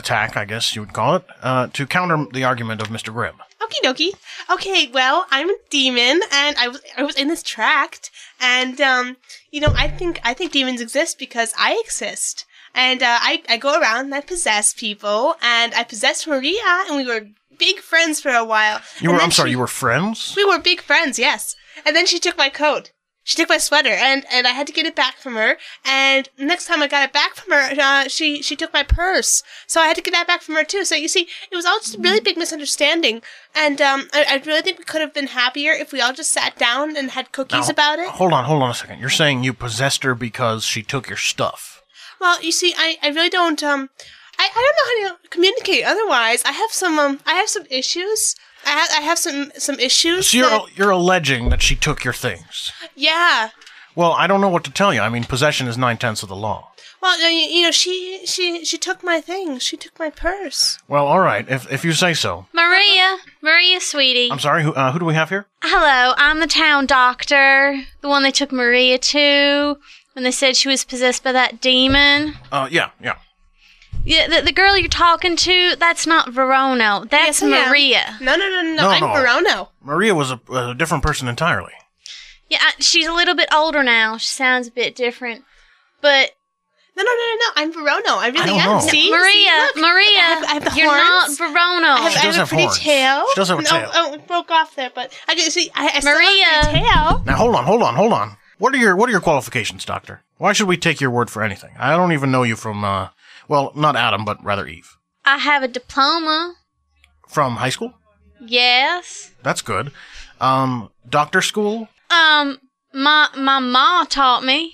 Speaker 4: attack, I guess you would call it, uh, to counter the argument of Mr. Grimm.
Speaker 20: Okie dokie. Okay, well, I'm a demon, and I was I was in this tract, and um, you know, I think I think demons exist because I exist, and uh, I I go around and I possess people, and I possessed Maria, and we were big friends for a while.
Speaker 4: You
Speaker 20: And
Speaker 4: were.
Speaker 20: then
Speaker 4: I'm sorry.
Speaker 20: she-
Speaker 4: You were friends.
Speaker 20: we were big friends, yes. And then she took my coat. She took my sweater, and, and I had to get it back from her. And next time I got it back from her, uh, she she took my purse, so I had to get that back from her too. So you see, it was all just a really big misunderstanding. And um, I, I really think we could have been happier if we all just sat down and had cookies
Speaker 4: Now,
Speaker 20: about it.
Speaker 4: Hold on. Hold on a second. You're saying you possessed her because she took your stuff.
Speaker 20: Well, you see, I, I really don't um, I, I don't know how to communicate. Otherwise, I have some um, I have some issues. I have I have some some issues.
Speaker 4: So you're
Speaker 20: that-
Speaker 4: you're alleging that she took your things.
Speaker 20: yeah.
Speaker 4: Well, I don't know what to tell you. I mean, possession is nine tenths of the law.
Speaker 20: Well, you you know, she she she took my things. She took my purse.
Speaker 4: Well, all right. If if you say so.
Speaker 5: Maria, Maria, sweetie.
Speaker 4: I'm sorry. Who uh, who do we have here?
Speaker 5: Hello, I'm the town doctor, the one they took Maria to when they said she was possessed by that demon.
Speaker 4: Uh, yeah, yeah.
Speaker 5: Yeah, the, the girl you're talking to, that's not Verona. That's
Speaker 20: Yes,
Speaker 5: Maria.
Speaker 20: No, no, no, no.
Speaker 4: No,
Speaker 20: I'm
Speaker 4: no.
Speaker 20: Verono.
Speaker 4: Maria was a, a different person entirely.
Speaker 5: Yeah, I- she's a little bit older now. She sounds a bit different. But
Speaker 20: No, no, no, no, no. I'm Verono. I really
Speaker 4: don't
Speaker 20: am.
Speaker 4: know.
Speaker 20: See,
Speaker 5: Maria,
Speaker 20: See, look.
Speaker 5: Maria,
Speaker 20: I have, I have the
Speaker 5: you're
Speaker 20: horns.
Speaker 5: not Verona.
Speaker 20: I have,
Speaker 4: She
Speaker 20: I
Speaker 4: does
Speaker 20: have a pretty
Speaker 4: horns.
Speaker 20: tail.
Speaker 4: She does have a tail.
Speaker 20: Oh, it broke off there, but I can see. I, I still
Speaker 5: Maria.
Speaker 20: have a tail.
Speaker 4: Now hold on, hold on, hold on. What are your what are your qualifications, Doctor? Why should we take your word for anything? I don't even know you from uh, well, not Adam, but rather Eve.
Speaker 5: I have a diploma.
Speaker 4: From high school.
Speaker 5: Yes.
Speaker 4: That's good. Um, doctor school
Speaker 5: Um, my my ma taught me.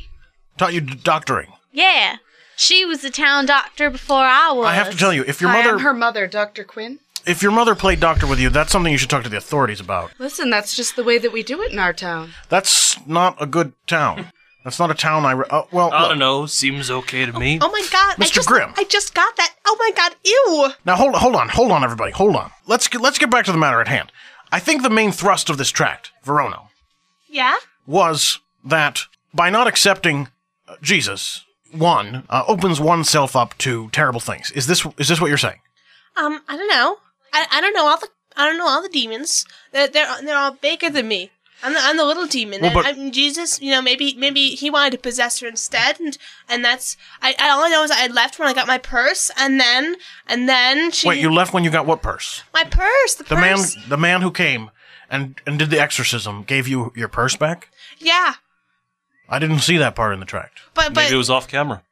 Speaker 4: taught you d- doctoring.
Speaker 5: Yeah. She was the town doctor before I was.
Speaker 4: I have to tell you, if your
Speaker 14: I
Speaker 4: mother
Speaker 14: am her mother, Dr. Quinn.
Speaker 4: if your mother played doctor with you, that's something you should talk to the authorities about.
Speaker 14: Listen, that's just the way that we do it in our town.
Speaker 4: That's not a good town. That's not a town I. Re- uh, well,
Speaker 8: I
Speaker 4: look.
Speaker 8: don't know. Seems okay to me.
Speaker 20: Oh my god, I
Speaker 4: Mr.
Speaker 20: just,
Speaker 4: Grimm.
Speaker 20: I just got that. Oh my god, ew.
Speaker 4: Now hold hold on, hold on, everybody, hold on. Let's get, let's get back to the matter at hand. I think the main thrust of this tract, Verona,
Speaker 20: Yeah.
Speaker 4: was that by not accepting uh, Jesus, one uh, opens oneself up to terrible things. Is this is this what you're saying?
Speaker 20: Um, I don't know. I, I don't know all the I don't know all the demons. They're they're, they're all bigger than me. I'm the, I'm the little demon.
Speaker 4: Well,
Speaker 20: and
Speaker 4: but-
Speaker 20: I'm Jesus. You know, maybe maybe he wanted to possess her instead, and and that's I, I all I know is I left when I got my purse, and then and then she
Speaker 4: Wait, you left when you got what purse?
Speaker 20: my purse. The,
Speaker 4: The man
Speaker 20: purse.
Speaker 4: the man who came and and did the exorcism gave you your purse back?
Speaker 20: Yeah,
Speaker 4: I didn't see that part in the tract.
Speaker 20: but but
Speaker 8: Maybe it was off camera.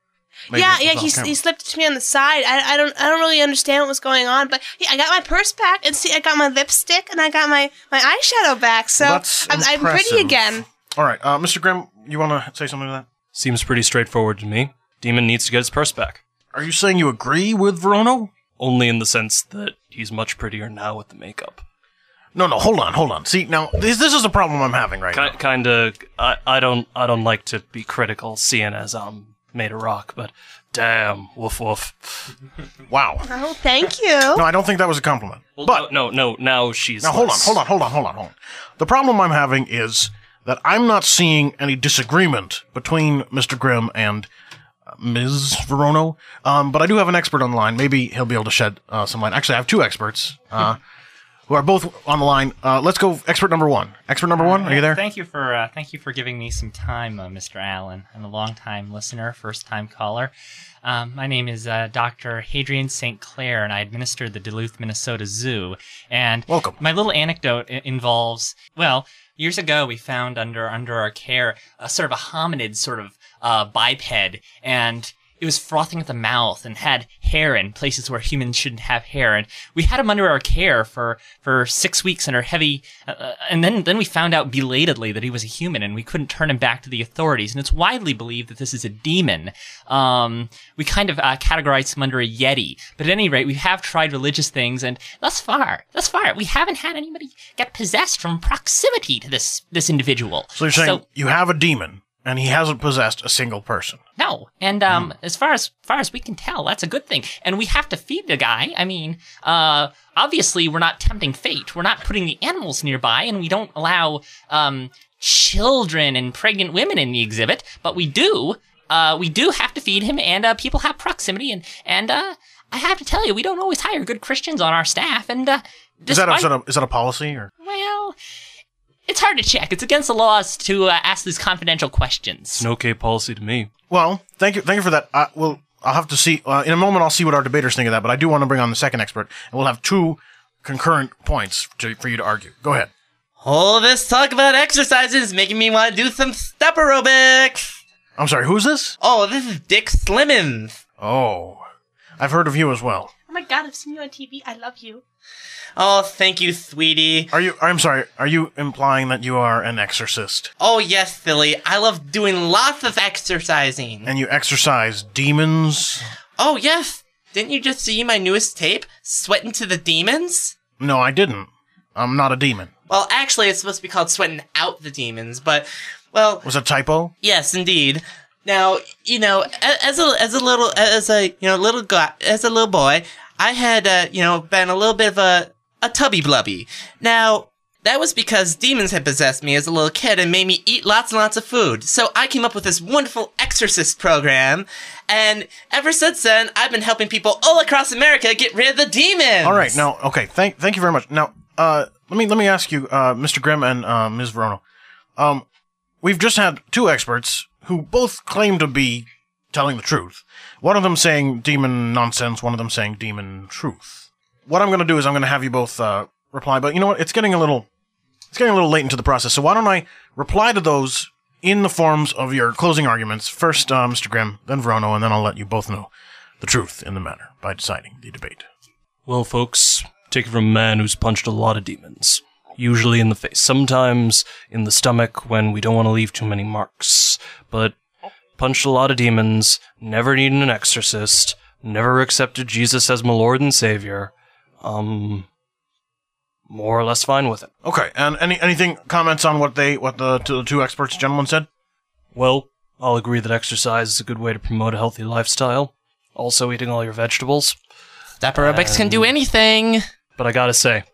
Speaker 4: Maybe
Speaker 20: yeah, yeah, he, he slipped it to me on the side. I, I don't I don't really understand what was going on, but yeah, I got my purse back and see I got my lipstick and I got my my eyeshadow back. So
Speaker 4: Well, that's
Speaker 20: I'm, I'm pretty again.
Speaker 4: All right, uh, Mr. Grimm, you want to say something to that?
Speaker 8: Seems pretty straightforward to me. Demon needs to get his purse back.
Speaker 4: Are you saying you agree with Verono?
Speaker 8: Only in the sense that he's much prettier now with the makeup.
Speaker 4: No, no, hold on, hold on. See, now this this is a problem I'm having right now.
Speaker 8: Kind of. I, I don't. I don't like to be critical, seeing as I'm made of rock. But damn, woof woof.
Speaker 4: Wow.
Speaker 20: Oh, thank you.
Speaker 4: No, I don't think that was a compliment.
Speaker 8: but no, no. Now she's.
Speaker 4: Now hold on,
Speaker 8: less-
Speaker 4: hold on, hold on, hold on, hold on. The problem I'm having is that I'm not seeing any disagreement between Mr. Grimm and uh, Ms. Verono. Um, but I do have an expert on the line. Maybe he'll be able to shed uh, some light. Actually, I have two experts uh, who are both on the line. Uh, let's go. Expert number one. Expert number one. Are you there?
Speaker 25: Thank you for uh, thank you for giving me some time, uh, Mr. Allen. I'm a long-time listener, first-time caller. Um, my name is uh, Dr. Hadrian St. Clair, and I administer the Duluth, Minnesota Zoo. And
Speaker 4: welcome.
Speaker 25: My little anecdote involves well, years ago we found under under our care a sort of a hominid sort of uh, biped, and it was frothing at the mouth and had hair in places where humans shouldn't have hair. And we had him under our care for, for six weeks under heavy, uh, uh, and then, then we found out belatedly that he was a human and we couldn't turn him back to the authorities. And it's widely believed that this is a demon. Um, we kind of uh, categorized him under a yeti. But at any rate, we have tried religious things and thus far, thus far, we haven't had anybody get possessed from proximity to this, this individual.
Speaker 4: So you're saying you have a demon and he hasn't possessed a single person.
Speaker 25: No, and um, as far as far as we can tell, that's a good thing. And we have to feed the guy. I mean, uh, obviously we're not tempting fate. We're not putting the animals nearby, and we don't allow um children and pregnant women in the exhibit. But we do. Uh, we do have to feed him, and uh, people have proximity, and and uh, I have to tell you, we don't always hire good Christians on our staff, and uh,
Speaker 4: Is that, a, is, that a, is that a policy or?
Speaker 25: well, it's hard to check. It's against the laws to uh, ask these confidential questions.
Speaker 8: It's an okay policy to me.
Speaker 4: Well, thank you, thank you for that. Uh, well, I'll have to see uh, in a moment. I'll see what our debaters think of that, but I do want to bring on the second expert, and we'll have two concurrent points to, for you to argue. Go ahead.
Speaker 13: All this talk about exercises is making me want to do some step aerobics.
Speaker 4: I'm sorry, who's this?
Speaker 13: Oh, this is Dick Slimmons.
Speaker 4: Oh, I've heard of you as well.
Speaker 20: Oh my god, I've seen you on TV. I love you.
Speaker 13: Oh, thank you, sweetie.
Speaker 4: Are you? I'm sorry. Are you implying that you are an exorcist
Speaker 13: Oh, yes, silly. I love doing lots of exercising.
Speaker 4: and you exorcise demons?
Speaker 13: Oh, yes. Didn't you just see my newest tape, Sweating to the Demons?
Speaker 4: No, I didn't. I'm not a demon.
Speaker 13: Well, actually, it's supposed to be called Sweating Out the Demons, but, well,
Speaker 4: Was a typo?
Speaker 13: Yes, indeed. Now, you know, as a as a little as a you know little guy as a little boy, I had uh, you know been a little bit of a a tubby blubby. Now that was because demons had possessed me as a little kid and made me eat lots and lots of food. So I came up with this wonderful exorcist program, and ever since then, I've been helping people all across America get rid of the demons.
Speaker 4: All right. Now, okay. Thank thank you very much. Now, uh, let me let me ask you, uh, Mr. Grimm and uh, Ms. Verona, Um, we've just had two experts who both claim to be telling the truth. One of them saying demon nonsense. One of them saying demon truth. What I'm going to do is I'm going to have you both uh, reply. But you know what? It's getting a little it's getting a little late into the process. So why don't I reply to those in the forms of your closing arguments? First, uh, Mr. Grimm, then Verono, and then I'll let you both know the truth in the matter by deciding the debate.
Speaker 8: Well, folks, take it from a man who's punched a lot of demons. Usually in the face, sometimes in the stomach when we don't want to leave too many marks. But punched a lot of demons, never needed an exorcist, never accepted Jesus as my Lord and Savior. Um, more or less fine with it.
Speaker 4: Okay, and any anything comments on what they what the, two- the two experts gentlemen said?
Speaker 8: Well, I'll agree that exercise is a good way to promote a healthy lifestyle. Also, eating all your vegetables.
Speaker 13: That aerobics can do anything.
Speaker 8: But I gotta say,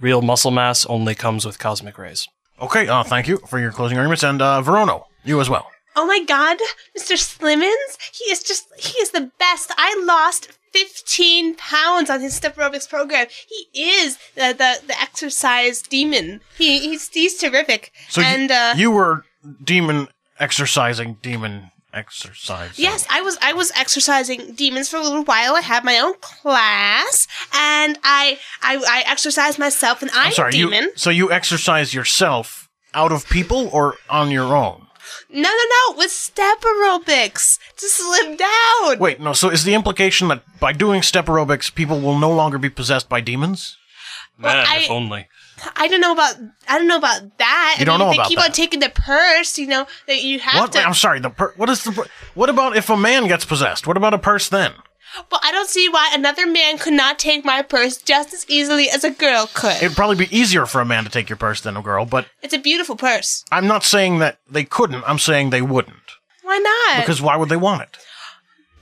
Speaker 8: real muscle mass only comes with cosmic rays.
Speaker 4: Okay, uh, thank you for your closing arguments, and uh, Verono, you as well.
Speaker 20: Oh my god, Mr. Slimmons, he is just, he is the best. I lost 15 pounds on his step aerobics program. He is the, the, the exercise demon. He, he's, he's terrific.
Speaker 4: So you-
Speaker 20: and, uh,
Speaker 4: you were demon exercising demon exercise.
Speaker 20: Yes, I was I was exercising demons for a little while. I had my own class, and I I, I exercised myself, and I'm,
Speaker 4: I'm sorry.
Speaker 20: demon.
Speaker 4: You, so you exercise yourself out of people or on your own?
Speaker 20: No, no, no, with step aerobics to slim down.
Speaker 4: Wait, no. So is the implication that by doing step aerobics, people will no longer be possessed by demons?
Speaker 8: Man,
Speaker 20: I-
Speaker 8: if only.
Speaker 20: I don't know about I don't know about that.
Speaker 4: You
Speaker 20: I
Speaker 4: don't
Speaker 20: mean,
Speaker 4: know
Speaker 20: if they
Speaker 4: about
Speaker 20: keep
Speaker 4: that.
Speaker 20: on taking the purse, you know that you have
Speaker 4: What?
Speaker 20: to.
Speaker 4: Wait, I'm sorry. The per- what is the? per- What about if a man gets possessed? What about a purse then?
Speaker 20: Well, I don't see why another man could not take my purse just as easily as a girl could.
Speaker 4: It'd probably be easier for a man to take your purse than a girl, but
Speaker 20: it's a beautiful purse.
Speaker 4: I'm not saying that they couldn't. I'm saying they wouldn't.
Speaker 20: Why not?
Speaker 4: Because why would they want it?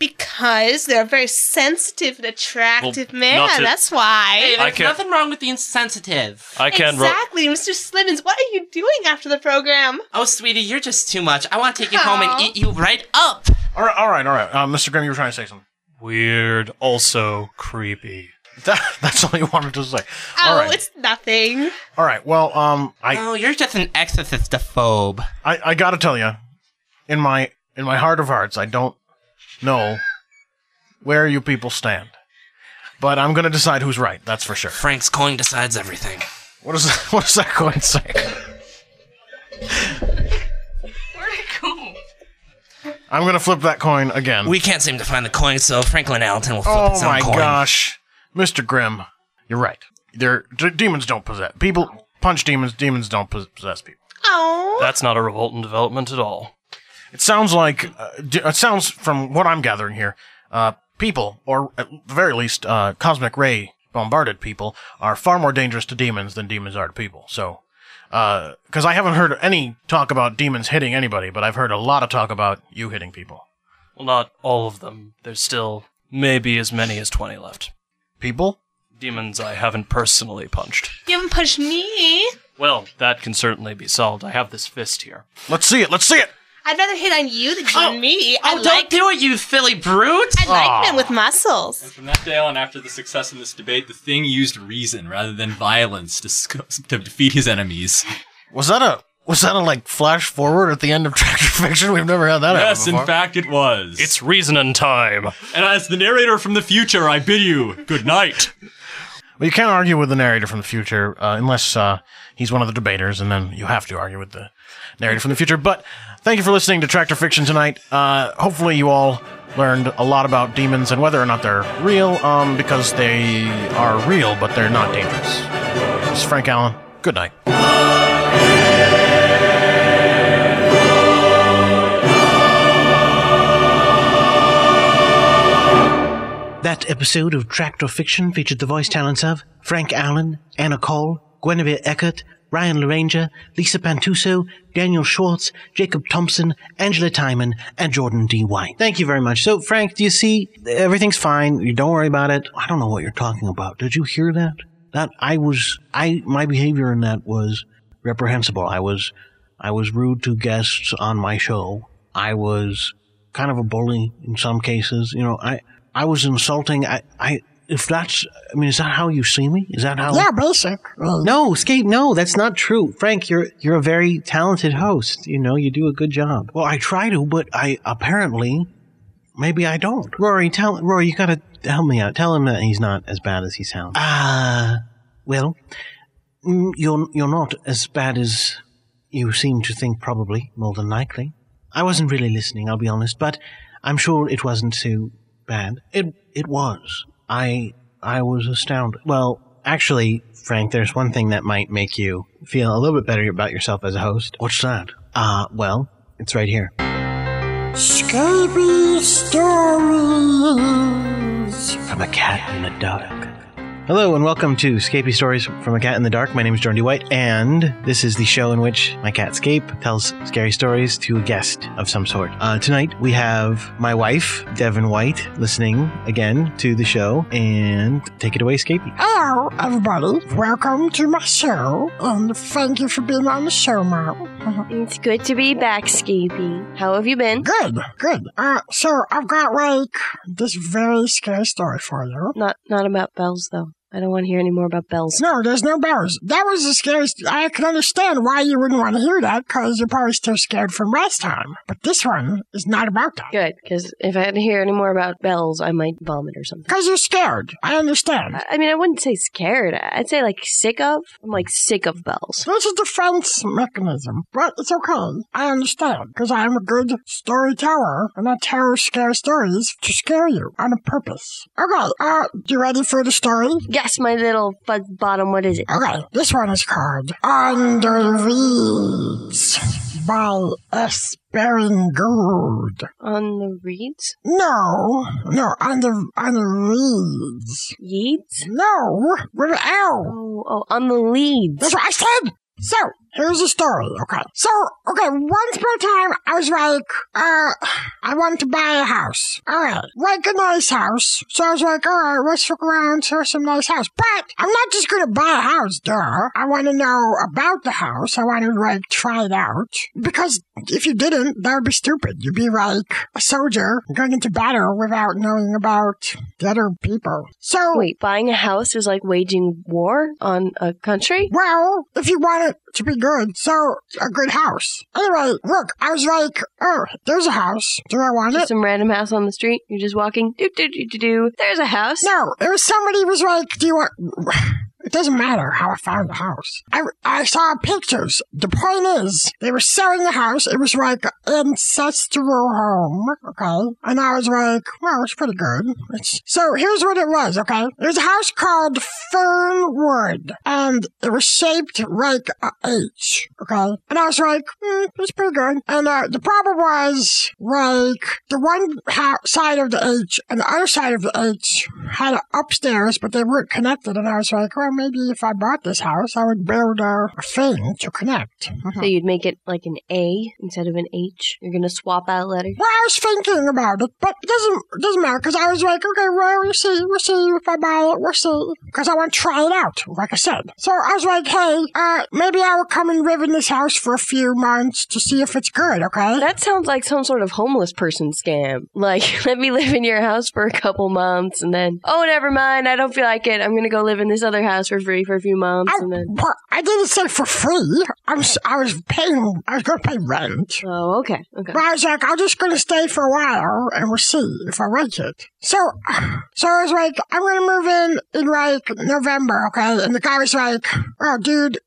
Speaker 20: Because they're a very sensitive and attractive
Speaker 8: Well,
Speaker 20: man.
Speaker 8: to-
Speaker 20: That's why.
Speaker 13: Hey, there's nothing wrong with being sensitive.
Speaker 8: I can't. ro-
Speaker 20: Exactly, Mr. Slimmons. What are you doing after the program?
Speaker 13: Oh, sweetie, you're just too much. I want to take you home and eat you right up.
Speaker 4: All right, all right, all right. Uh, Mr. Grimm, you were trying to say something.
Speaker 8: Weird, also creepy.
Speaker 4: That, that's all you wanted to say.
Speaker 20: Oh,
Speaker 4: all right,
Speaker 20: it's nothing.
Speaker 4: all right. Well, um, I
Speaker 13: Oh, you're just an exorcistophobe.
Speaker 4: I, I gotta tell you, in my in my heart of hearts, I don't know where you people stand, but I'm gonna decide who's right. That's for sure.
Speaker 13: Frank's coin decides everything.
Speaker 4: What is what does that coin say?
Speaker 26: Where'd it go?
Speaker 4: I'm gonna flip that coin again.
Speaker 13: We can't seem to find the coin, so Franklin Allenton will flip
Speaker 4: oh
Speaker 13: his own
Speaker 4: my
Speaker 13: coin.
Speaker 4: gosh, Mr. Grimm, you're right. They're d- demons don't possess people. Punch demons. Demons don't pos- possess people.
Speaker 20: Oh.
Speaker 8: That's not a revolting development at all.
Speaker 4: It sounds like uh, it sounds from what I'm gathering here. Uh, people, or at the very least, uh, cosmic ray bombarded people, are far more dangerous to demons than demons are to people. So, because I haven't heard any talk about demons hitting anybody, but I've heard a lot of talk about you hitting people.
Speaker 8: Well, not all of them. There's still maybe as many as 20 left.
Speaker 4: People?
Speaker 8: Demons I haven't personally punched.
Speaker 20: You haven't pushed me.
Speaker 8: Well, that can certainly be solved. I have this fist here.
Speaker 4: Let's see it. Let's see it.
Speaker 20: I'd rather hit on you than you on me. I
Speaker 13: Oh, don't
Speaker 20: like
Speaker 13: do it, you Philly brute!
Speaker 20: I like men with muscles.
Speaker 21: From that day on, after the success in this debate, the thing used reason rather than violence to, sc- to defeat his enemies.
Speaker 2: Was that a was that a like flash forward at the end of Tractor Fiction? We've never had that. happen
Speaker 21: yes, in
Speaker 2: before.
Speaker 21: fact, it was.
Speaker 7: It's reasoning time.
Speaker 21: And as the narrator from the future, I bid you good night.
Speaker 2: Well, you can't argue with the narrator from the future uh, unless uh, he's one of the debaters, and then you have to argue with the narrator from the future. But thank you for listening to Tractor Fiction tonight. Uh, hopefully, you all learned a lot about demons and whether or not they're real, um, because they are real, but they're not dangerous. This is Frank Allen. Good night. That episode of Tractor Fiction featured the voice talents of Frank Allen, Anna Cole, Guinevere Eckert, Ryan Laranger, Lisa Pantuso, Daniel Schwartz, Jacob Thompson, Angela Timon, and Jordan D. White. Thank you very much. So, Frank, do you see everything's fine? You don't worry about it. I don't know what you're talking about. Did you hear that? That I was, I my behavior in that was reprehensible. I was, I was rude to guests on my show. I was kind of a bully in some cases. You know, I I was insulting. I I if that's I mean, is that how you see me? Is that how?
Speaker 27: Yeah, basic.
Speaker 2: No, Skate. No, that's not true. Frank, you're you're a very talented host. You know, you do a good job. Well, I try to, but I apparently maybe I don't. Rory, tell Rory, you gotta help me out. Tell him that he's not as bad as he sounds. Ah, well, mm, you're you're not as bad as you seem to think. Probably more than likely. I wasn't really listening. I'll be honest, but I'm sure it wasn't too bad. It it was. I I was astounded. Well, actually, Frank, there's one thing that might make you feel a little bit better about yourself as a host. What's that? Uh, well, it's right here.
Speaker 27: Scary stories.
Speaker 2: From a cat in the dark. Hello and welcome to Scapey Stories from a Cat in the Dark. My name is Jordan D. White, and this is the show in which my cat Scape tells scary stories to a guest of some sort. Uh, tonight we have my wife, Devin White, listening again to the show, and take it away, Scapey.
Speaker 27: Hello, everybody. Welcome to my show, and thank you for being on the show, Mom.
Speaker 10: It's good to be back, Scapey. How have you been?
Speaker 27: Good, good. Uh, so I've got like this very scary story for you.
Speaker 10: Not not about bells though. I don't want to hear any more about bells.
Speaker 27: No, there's no bells. That was the scariest. I can understand why you wouldn't want to hear that because you're probably still scared from last time. But this one is not about that.
Speaker 10: Good, because if I had to hear any more about bells, I might vomit or something.
Speaker 27: Because you're scared. I understand.
Speaker 10: I- I mean, I wouldn't say scared. I'd say like sick of. I'm like sick of bells.
Speaker 27: It's a defense mechanism, but it's okay. I understand because I am a good storyteller and I tell scary stories to scare you on a purpose. Okay, uh, you ready for the story?
Speaker 10: Yes, my little fuzz bottom. What is it?
Speaker 27: Okay, this one is called Under the Reeds by S. Gould.
Speaker 10: On the reeds?
Speaker 27: No, no, on the on the? No, with an L.
Speaker 10: Oh, oh, on the leads.
Speaker 27: That's what I said. So, here's the story, okay? So, okay, once upon a time, I was like, uh, I wanted to buy a house. Alright, like a nice house. So I was like, alright, let's look around for some nice house. But, I'm not just gonna buy a house, duh. I want to know about the house. I want to, like, try it out. Because if you didn't, that would be stupid. You'd be like a soldier going into battle without knowing about the other people. So,
Speaker 10: Wait, buying a house is like waging war on a country?
Speaker 27: well, if you want it to be good, so a good house. Anyway, look, I was like, oh, there's a house. Do I want
Speaker 10: Just
Speaker 27: it?
Speaker 10: some random house on the street. You're just walking. Do do do do do. There's a house.
Speaker 27: No, it was somebody was like, do you want? It doesn't matter how I found the house. I, I saw pictures. The point is, they were selling the house. It was like an ancestral home, okay? And I was like, well, it's pretty good. It's, so here's what it was, okay? There's a house called Fernwood, and it was shaped like a H, okay? And I was like, hmm, it's pretty good. And uh, the problem was, like, the one ha- side of the H and the other side of the H had upstairs, but they weren't connected. And I was like, well, maybe if I bought this house, I would build a, a thing to connect.
Speaker 10: So you'd make it like an A instead of an H. You're gonna swap out letters.
Speaker 27: Well, I was thinking about it, but it doesn't it doesn't matter because I was like, okay, well, we'll see, we'll see if I buy it, we'll see, because I want to try it out, like I said. So I was like, hey, uh, maybe I will come and live in this house for a few months to see if it's good, okay?
Speaker 10: That sounds like some sort of homeless person scam. Like, let me live in your house for a couple months and then, oh, never mind, I don't feel like it. I'm gonna go live in this other house for free for a few months and then.
Speaker 27: Well, I didn't say for free. I was I was paying. I was going to pay rent.
Speaker 10: Oh, okay, okay.
Speaker 27: But I was like, I'm just going to stay for a while, and we'll see if I like it. So, so I was like, I'm going to move in in like November, okay? And the guy was like, Oh, dude.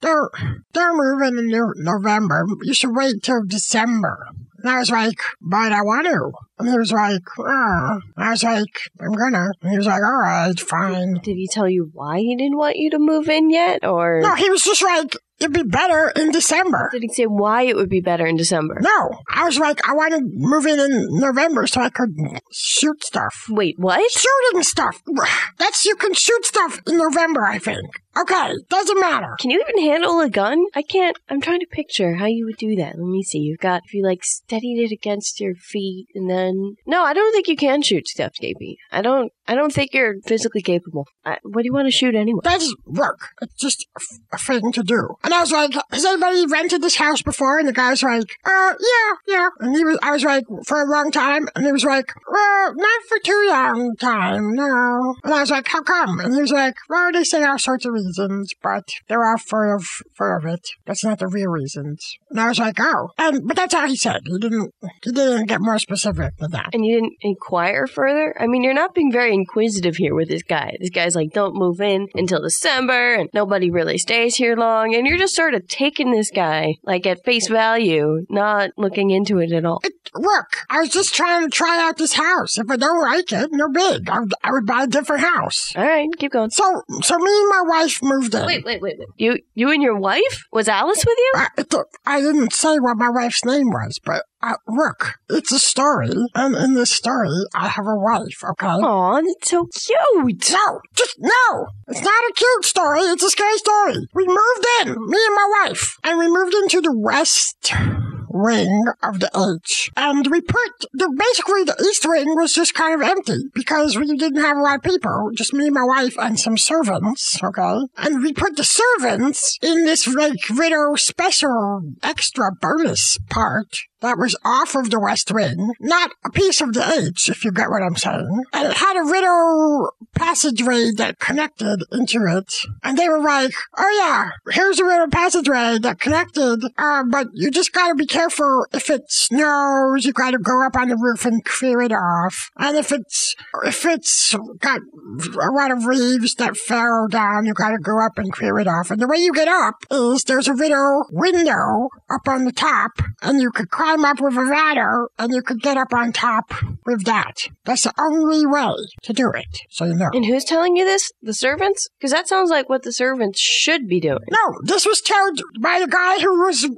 Speaker 27: they're move in in November. You should wait till December. And I was like, but I want to. And he was like, oh. I was like, I'm gonna. And he was like, all right, fine.
Speaker 10: Did he tell you why he didn't want you to move in yet, or
Speaker 27: No, he was just like, it'd be better in December.
Speaker 10: did he say why it would be better in December?
Speaker 27: No, I was like, I want to move in in November so I could shoot stuff.
Speaker 10: Wait, what?
Speaker 27: Shooting stuff. That's you can shoot stuff in November, I think. Okay, doesn't matter.
Speaker 10: Can you even handle a gun? I can't. I'm trying to picture how you would do that. Let me see. You've got if you like steadied it against your feet and then. No, I don't think you can shoot stuff, JP. I don't. I don't think you're physically capable. I, what do you want to shoot anyway?
Speaker 27: That's work. It's just a, f- a thing to do. And I was like, has anybody rented this house before? And the guy's like, uh, yeah, yeah. And he was, I was like, for a long time. And he was like, well, not for too long time, no. And I was like, how come? And he was like, well, they say all sorts of reasons, but they're all full of, full of it. That's not the real reasons. And I was like, oh. And, but that's all he said. He didn't, he didn't get more specific than that.
Speaker 10: And you didn't inquire further? I mean, you're not being very inquisitive here with this guy. This guy's like, don't move in until December, and nobody really stays here long. And you're just sort of taking this guy, like, at face value, not looking into it at all.
Speaker 27: It, Look, I was just trying to try out this house. If I don't like it, no big. I, would- I would buy a different house.
Speaker 10: All right, keep going.
Speaker 27: So, so me and my wife moved in.
Speaker 10: Wait, wait, wait, wait. You, you and your wife? Was Alice with you?
Speaker 27: I, it, I didn't say what my wife's name was, but uh, look, it's a story, and in this story, I have a wife. Okay.
Speaker 10: Aw, that's so cute.
Speaker 27: No, just no. It's not a cute story. It's a scary story. We moved in, me and my wife, and we moved into the west wing of the H. And we put the basically the east wing was just kind of empty because we didn't have a lot of people, just me, my wife, and some servants. Okay, and we put the servants in this like little special extra bonus part that was off of the West Wing, not a piece of the H, if you get what I'm saying. And it had a little passageway that connected into it. And they were like, oh yeah, here's a little passageway that connected, uh, but you just gotta be careful if it snows, you gotta go up on the roof and clear it off. And if it's, if it's got a lot of leaves that fell down, you gotta go up and clear it off. And the way you get up is there's a little window up on the top, and you could climb up with a ladder, and you could get up on top with that. That's the only way to do it, so you know.
Speaker 10: And who's telling you this? The servants? Because that sounds like what the servants should be doing.
Speaker 27: No, this was told by the guy who was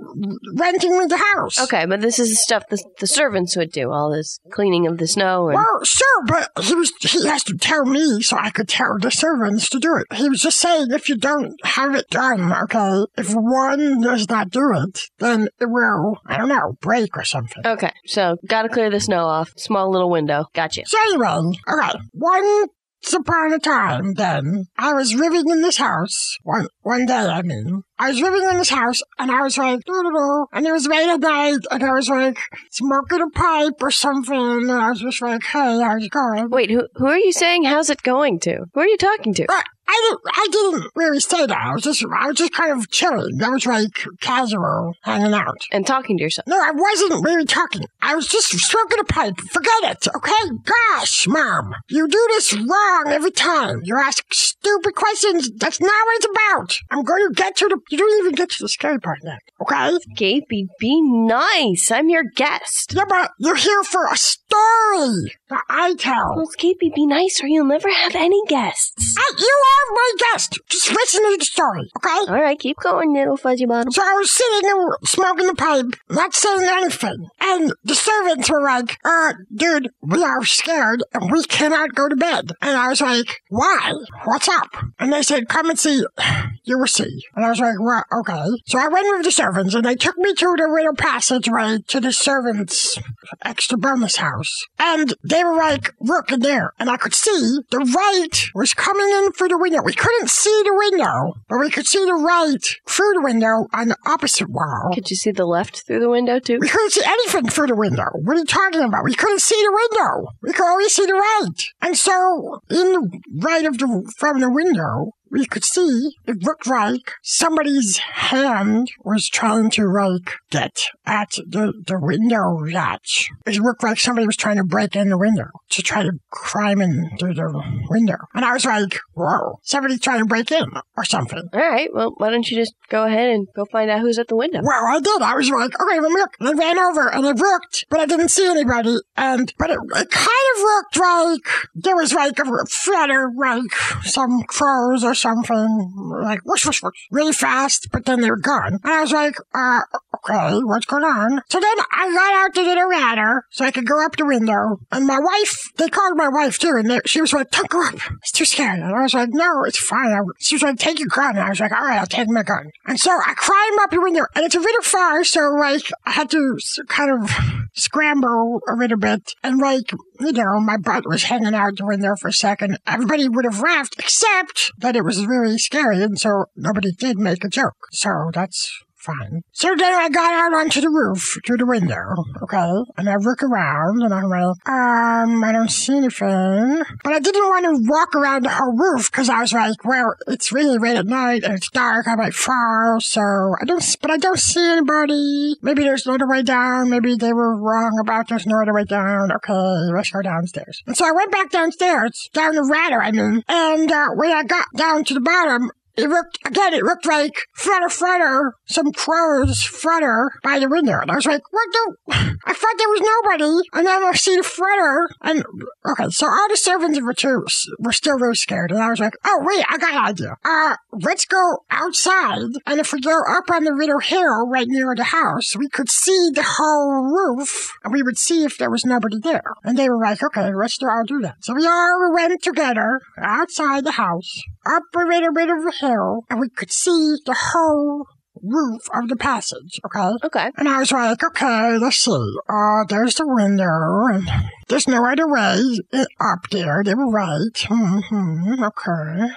Speaker 27: renting me the house.
Speaker 10: Okay, but this is the stuff the, the servants would do, all this cleaning of the snow and.
Speaker 27: Well, sure, but he was he has to tell me so I could tell the servants to do it. He was just saying if you don't have it done, okay, if one does not do it, then it will, I don't know, break or something.
Speaker 10: Okay, so gotta clear the snow off. Small little window. Gotcha.
Speaker 27: So anyway, okay, once upon a time, then I was living in this house. One one day, I mean, I was living in this house, and I was like, doo-doo-doo, and it was late at night, and I was like smoking a pipe or something, and I was just like, hey, how's it going?
Speaker 10: Wait, who who are you saying? How's it going to? Who are you talking to?
Speaker 27: I didn't. I didn't really say that. I was just. I was just kind of chilling. I was like casual, hanging out
Speaker 10: and talking to yourself.
Speaker 27: No, I wasn't really talking. I was just smoking a pipe. Forget it, okay? Gosh, mom, you do this wrong every time. You ask stupid questions. That's not what it's about. I'm going to get to the. You don't even get to the scary part yet. Okay?
Speaker 10: Scapy, be nice. I'm your guest.
Speaker 27: Yeah, but you're here for a story that I tell.
Speaker 10: Well, Scapy, be nice or you'll never have any guests.
Speaker 27: Uh, you are my guest. Just listen to the story, okay?
Speaker 10: All right, keep going, little fuzzy bottom.
Speaker 27: So I was sitting and smoking the pipe, not saying anything. And the servants were like, uh, dude, we are scared and we cannot go to bed. And I was like, why? What's up? And they said, come and see. You will see. And I was like, well, okay. So I went with the servants and they took me to the little passageway to the servants' extra bonus house. And they were like, look in there. And I could see the right was coming in through the window. We couldn't see the window, but we could see the right through the window on the opposite wall.
Speaker 10: Could you see the left through the window, too?
Speaker 27: We couldn't see anything through the window. What are you talking about? We couldn't see the window. We could only see the right. And so, in the right of the, from the window, we could see it looked like somebody's hand was trying to like get at the, the window latch. It looked like somebody was trying to break in the window to try to climb in through the window. And I was like, whoa, somebody's trying to break in or something.
Speaker 10: All right, well, why don't you just go ahead and go find out who's at the window?
Speaker 27: Well, I did. I was like, okay, let me look. And I ran over and I looked, but I didn't see anybody. And, but it, it kind of looked like there was like a flutter, like some crows or something, like whoosh, whoosh, whoosh, really fast, but then they were gone. And I was like, uh, okay, what's going on? So then I got out to get a ladder so I could go up the window. And my wife, they called my wife too, and they, she was like, don't go up. It's too scary. And I was like, no, it's fine. She was like, take your gun. And I was like, all right, I'll take my gun. And so I climbed up the window, and it's a little far, so like I had to kind of scramble a little bit, and like you know, my butt was hanging out the window for a second. Everybody would have laughed, except that it was really scary, and so nobody did make a joke. So that's fine. So then I got out onto the roof through the window, okay? And I look around and I'm like, um, I don't see anything. But I didn't want to walk around the whole roof because I was like, well, it's really late at night and it's dark. I might fall. So I don't, but I don't see anybody. Maybe there's no other way down. Maybe they were wrong about there's no other way down. Okay, let's go downstairs. And so I went back downstairs, down the ladder, I mean. And uh, when I got down to the bottom, it looked, again, it looked like flutter, flutter, some crows flutter by the window. And I was like, what the? I thought there was nobody. And then I see the flutter. And, okay, so all the servants were, too, were still really scared. And I was like, oh, wait, I got an idea. Uh, let's go outside. And if we go up on the little hill right near the house, we could see the whole roof. And we would see if there was nobody there. And they were like, okay, let's I'll do that. So we all went together outside the house, up a little bit of a hill, and we could see the whole roof of the passage, okay?
Speaker 10: Okay.
Speaker 27: And I was like, okay, let's see. Uh, there's the window, and there's no other way up there. They were right. hmm okay.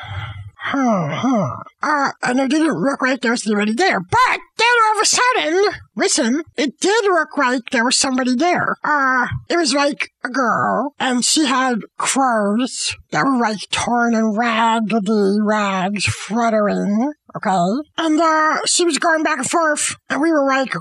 Speaker 27: Huh, huh. Uh, and it didn't look like there was anybody there. But then all of a sudden, listen, it did look like there was somebody there. Uh, it was like a girl, and she had clothes that were like torn and raggedy rags fluttering. Okay. And, uh, she was going back and forth, and we were like,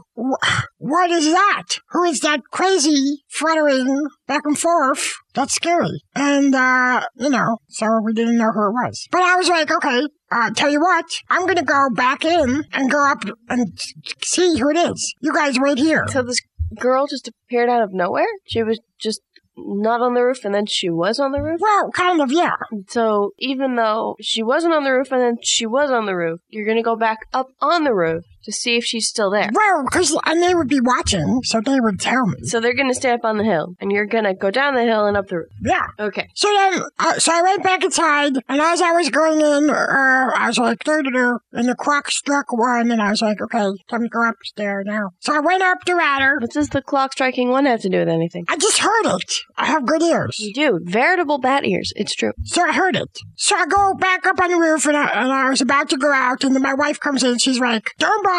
Speaker 27: what is that? Who is that crazy fluttering back and forth? That's scary. And, uh, you know, so we didn't know who it was. But I was like, okay, uh, tell you what, I'm gonna go back in and go up and see who it is. You guys wait here.
Speaker 10: So this girl just appeared out of nowhere? She was just not on the roof and then she was on the roof?
Speaker 27: Well, kind of, yeah.
Speaker 10: So even though she wasn't on the roof and then she was on the roof, you're gonna go back up on the roof to see if she's still there.
Speaker 27: Well, because and they would be watching, so they would tell me.
Speaker 10: So they're gonna stay up on the hill, and you're gonna go down the hill and up the roof.
Speaker 27: Yeah.
Speaker 10: Okay.
Speaker 27: So then, uh, so I went back inside, and as I was going in, uh, I was like, doo doo, and the clock struck one, and I was like, okay, time to go upstairs now. So I went up the ladder.
Speaker 10: What does the clock striking one have to do with anything?
Speaker 27: I just heard it. I have good ears.
Speaker 10: You do. Veritable bat ears. It's true.
Speaker 27: So I heard it. So I go back up on the roof, and I, and I was about to go out, and then my wife comes in. And she's like, "Don't bother.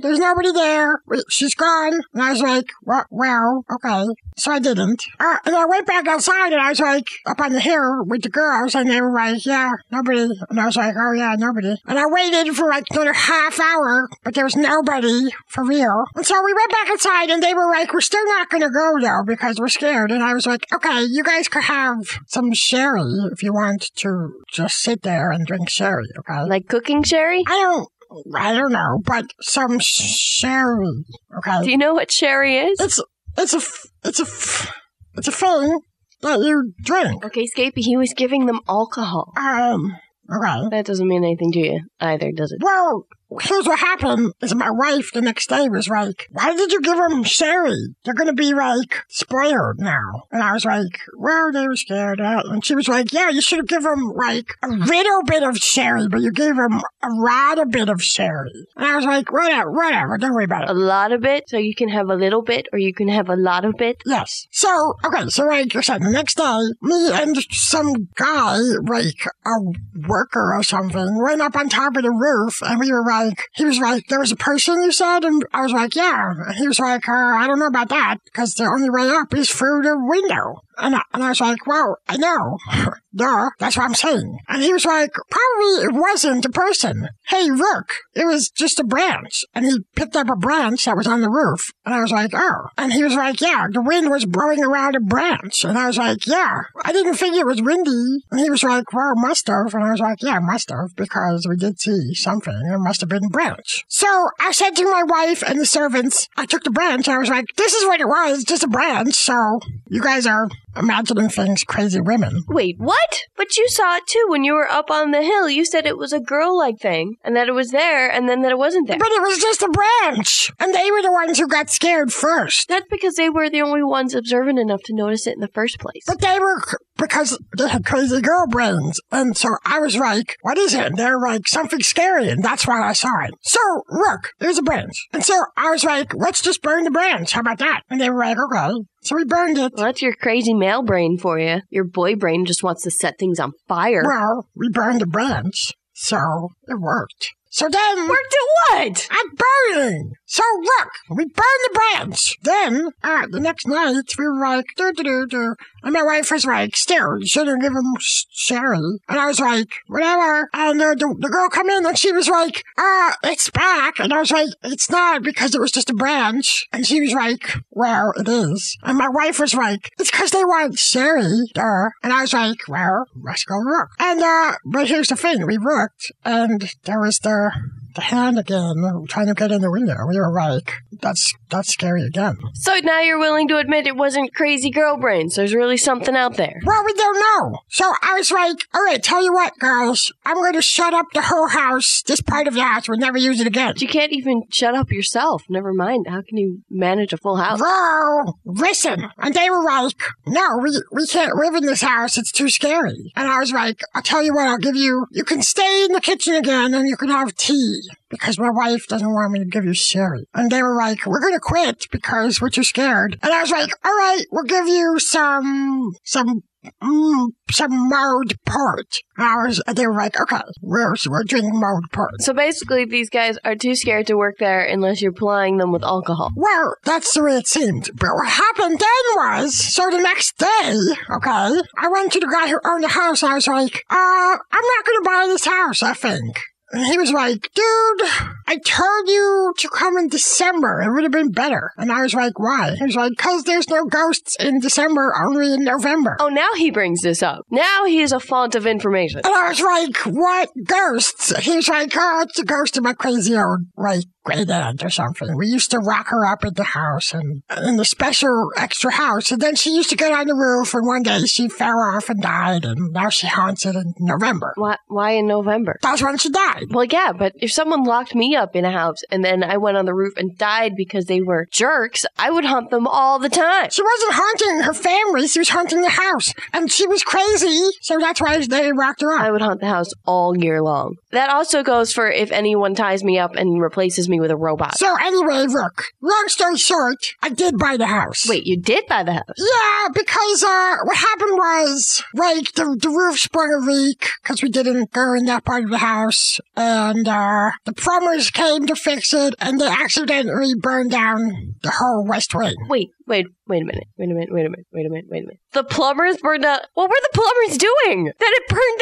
Speaker 27: There's nobody there. Wait, She's gone." And I was like, "Well, well okay." So I didn't. Uh, and I went back outside, and I was like, up on the hill with the girls, and they were like, "Yeah, nobody." And I was like, "Oh yeah, nobody." And I waited for like another half hour, but there was nobody for real. And so we went back inside, and they were like, "We're still not going to go though because we're scared." And I was like, "Okay, you guys could have some sherry if you want to just sit there and drink sherry, okay?"
Speaker 10: Like cooking sherry?
Speaker 27: I don't. I don't know, but some sherry. Okay.
Speaker 10: Do you know what sherry is?
Speaker 27: It's it's a it's a it's a thing that you drink.
Speaker 10: Okay, Scapy, he was giving them alcohol.
Speaker 27: Um. Okay.
Speaker 10: That doesn't mean anything to you either, does it?
Speaker 27: Well, here's what happened is my wife the next day was like, why did you give them sherry? They're going to be like spoiled now. And I was like, well, they were scared. Uh, and she was like, yeah, you should have given them like a little bit of sherry, but you gave them a lot of bit of sherry. And I was like, whatever, whatever, don't worry about it.
Speaker 10: A lot of it, so you can have a little bit, or you can have a lot of it.
Speaker 27: Yes. So, okay, so like I said, the next day, me and some guy, like a worker or something, went up on top of the roof and we were like, he was like, there was a person you said? And I was like, yeah. And he was like, uh, I don't know about that because the only way up is through the window. And I, and I was like, well, I know. Duh, that's what I'm saying. And he was like, probably it wasn't a person. Hey, look, it was just a branch. And he picked up a branch that was on the roof. And I was like, oh. And he was like, yeah, the wind was blowing around a branch. And I was like, yeah. I didn't think it was windy. And he was like, well, must have. And I was like, yeah, must have, because we did see something. It must have been a branch. So I said to my wife and the servants, I took the branch. And I was like, this is what it was, just a branch. So you guys are imagining things crazy women.
Speaker 10: Wait, what? But you saw it too when you were up on the hill. You said it was a girl like thing, and that it was there, and then that it wasn't there.
Speaker 27: But it was just a branch. And they were the ones who got scared first.
Speaker 10: That's because they were the only ones observant enough to notice it in the first place.
Speaker 27: But they were, because they had crazy girl brains. And so I was like, what is it? And they're like, something scary. And that's why I saw it. So look, there's a branch. And so I was like, let's just burn the branch. How about that? And they were like, okay. So we burned it.
Speaker 10: Well, that's your crazy male brain for you. Your boy brain just wants to set things on fire.
Speaker 27: Well, we burned the branch. So it worked. So then.
Speaker 10: Worked at what?
Speaker 27: At burning. So look, we burned the branch. Then, uh, the next night, we were like, do do do do. And my wife was like, still, you shouldn't give him sh- sherry. And I was like, whatever. And uh, the, the girl come in and she was like, uh, it's back. And I was like, it's not because it was just a branch. And she was like, well, it is. And my wife was like, it's because they want sherry. Duh. And I was like, well, let's go look. And, uh, but here's the thing. We looked and there was the, the hand again trying to get in the window. We were like, that's, that's scary again.
Speaker 10: So now you're willing to admit it wasn't crazy girl brains. There's really something out there.
Speaker 27: Well, we don't know. So I was like, all right, tell you what, girls, I'm going to shut up the whole house, this part of the house. We'll never use it again.
Speaker 10: But you can't even shut up yourself. Never mind. How can you manage a full house?
Speaker 27: Well, listen. And they were like, no, we, we can't live in this house. It's too scary. And I was like, I'll tell you what, I'll give you, you can stay in the kitchen again and you can have tea because my wife doesn't want me to give you sherry. And they were like, we're going to quit because we're too scared. And I was like, all right, we'll give you some, some, mm, some mulled port. And I was, and they were like, okay, we're, we're drinking mulled port.
Speaker 10: So basically, these guys are too scared to work there unless you're plying them with alcohol.
Speaker 27: Well, that's the way it seemed. But what happened then was, so the next day, okay, I went to the guy who owned the house. I was like, uh, I'm not going to buy this house, I think. And he was like, dude, I told you to come in December. It would have been better. And I was like, why? He was like, cause there's no ghosts in December, only in November.
Speaker 10: Oh, now he brings this up. Now he is a font of information.
Speaker 27: And I was like, what ghosts? He was like, oh, it's a ghost of my crazy old, like, great aunt or something. We used to rock her up at the house and in the special extra house. And then she used to get on the roof and one day she fell off and died and now she haunts it in November.
Speaker 10: Why, why in November?
Speaker 27: That's when she died.
Speaker 10: Well, yeah, but if someone locked me up in a house and then I went on the roof and died because they were jerks, I would haunt them all the time.
Speaker 27: She wasn't haunting her family. She was haunting the house. And she was crazy. So that's why they rocked her up.
Speaker 10: I would haunt the house all year long. That also goes for if anyone ties me up and replaces me with a robot.
Speaker 27: So anyway, look, long story short, I did buy the house.
Speaker 10: Wait, you did buy the house?
Speaker 27: Yeah, because uh, what happened was, like, the, the roof sprung a leak because we didn't go in that part of the house, and uh, the plumbers came to fix it, and they accidentally burned down the whole west wing.
Speaker 10: Wait, wait, wait a minute, wait a minute, wait a minute, wait a minute, wait a minute. The plumbers burned out. What were the plumbers doing that it burned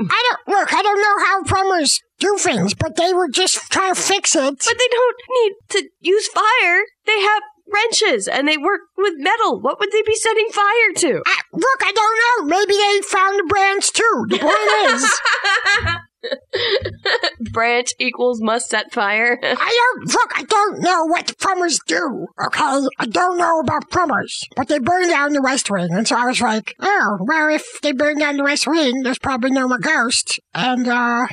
Speaker 10: down?
Speaker 27: I don't look. I don't know how plumbers do things, but they were just trying to fix it.
Speaker 10: But they don't need to use fire. They have wrenches and they work with metal. What would they be setting fire to?
Speaker 27: I, look, I don't know. Maybe they found a branch too. The point is,
Speaker 10: Branch equals must set fire.
Speaker 27: I don't look. I don't know what the plumbers do. Okay, I don't know about plumbers, but they burned down the West Wing, and so I was like, oh, well, if they burned down the West Wing, there's probably no more ghosts, and uh,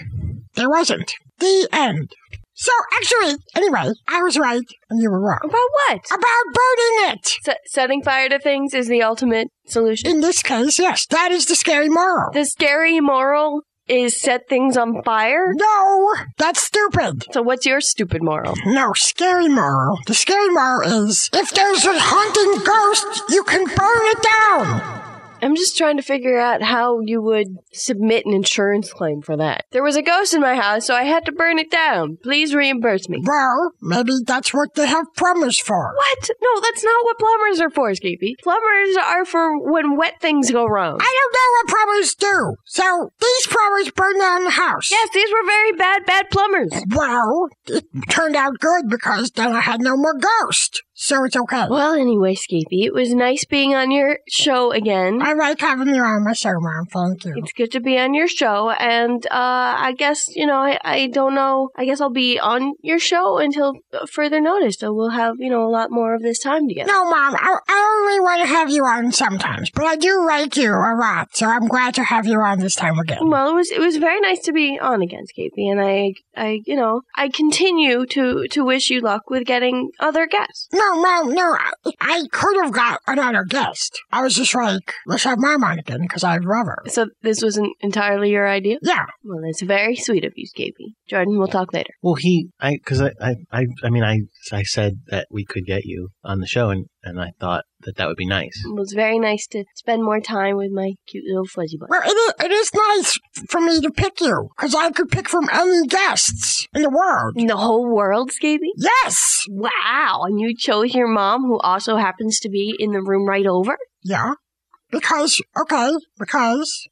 Speaker 27: there wasn't. The end. So actually, anyway, I was right and you were wrong.
Speaker 10: About what?
Speaker 27: About burning it.
Speaker 10: S- setting fire to things is the ultimate solution.
Speaker 27: In this case, yes, that is the scary moral.
Speaker 10: The scary moral is set things on fire?
Speaker 27: No, that's stupid.
Speaker 10: So what's your stupid moral?
Speaker 27: No, scary moral. The scary moral is if there's a haunting ghost, you can burn it down.
Speaker 10: I'm just trying to figure out how you would submit an insurance claim for that. There was a ghost in my house, so I had to burn it down. Please reimburse me.
Speaker 27: Well, maybe that's what they have plumbers for.
Speaker 10: What? No, that's not what plumbers are for, Skippy. Plumbers are for when wet things go wrong.
Speaker 27: I don't know what plumbers do. So these plumbers burned down the house.
Speaker 10: Yes, these were very bad, bad plumbers.
Speaker 27: Well, it turned out good because then I had no more ghost. So it's okay.
Speaker 10: Well, anyway, Skippy, it was nice being on your show again.
Speaker 27: I like having you on my show, Mom. Thank you.
Speaker 10: It's good to be on your show, and uh, I guess you know, I, I don't know. I guess I'll be on your show until further notice. So we'll have you know a lot more of this time together.
Speaker 27: No, Mom, I, I only want to have you on sometimes, but I do like you a lot, so I'm glad to have you on this time again.
Speaker 10: Well, it was it was very nice to be on again, Skippy, and I I you know I continue to to wish you luck with getting other guests.
Speaker 27: No, Mom, no, I, I could have got another guest. I was just like, let's have Mom on again because I love her.
Speaker 10: So this wasn't entirely your idea?
Speaker 27: Yeah.
Speaker 10: Well, that's very sweet of you, Skippy. Jordan, we'll talk later.
Speaker 17: Well, he, I, because I, I, I, I mean, I, I said that we could get you on the show, and and I thought that that would be nice.
Speaker 10: It was very nice to spend more time with my cute little fuzzy boy.
Speaker 27: Well, it is, it is nice for me to pick you because I could pick from any guests in the world.
Speaker 10: In the whole world, Skippy?
Speaker 27: Yes.
Speaker 10: Wow, and you chose your mom, who also happens to be in the room right over?
Speaker 27: Yeah. Because, okay, because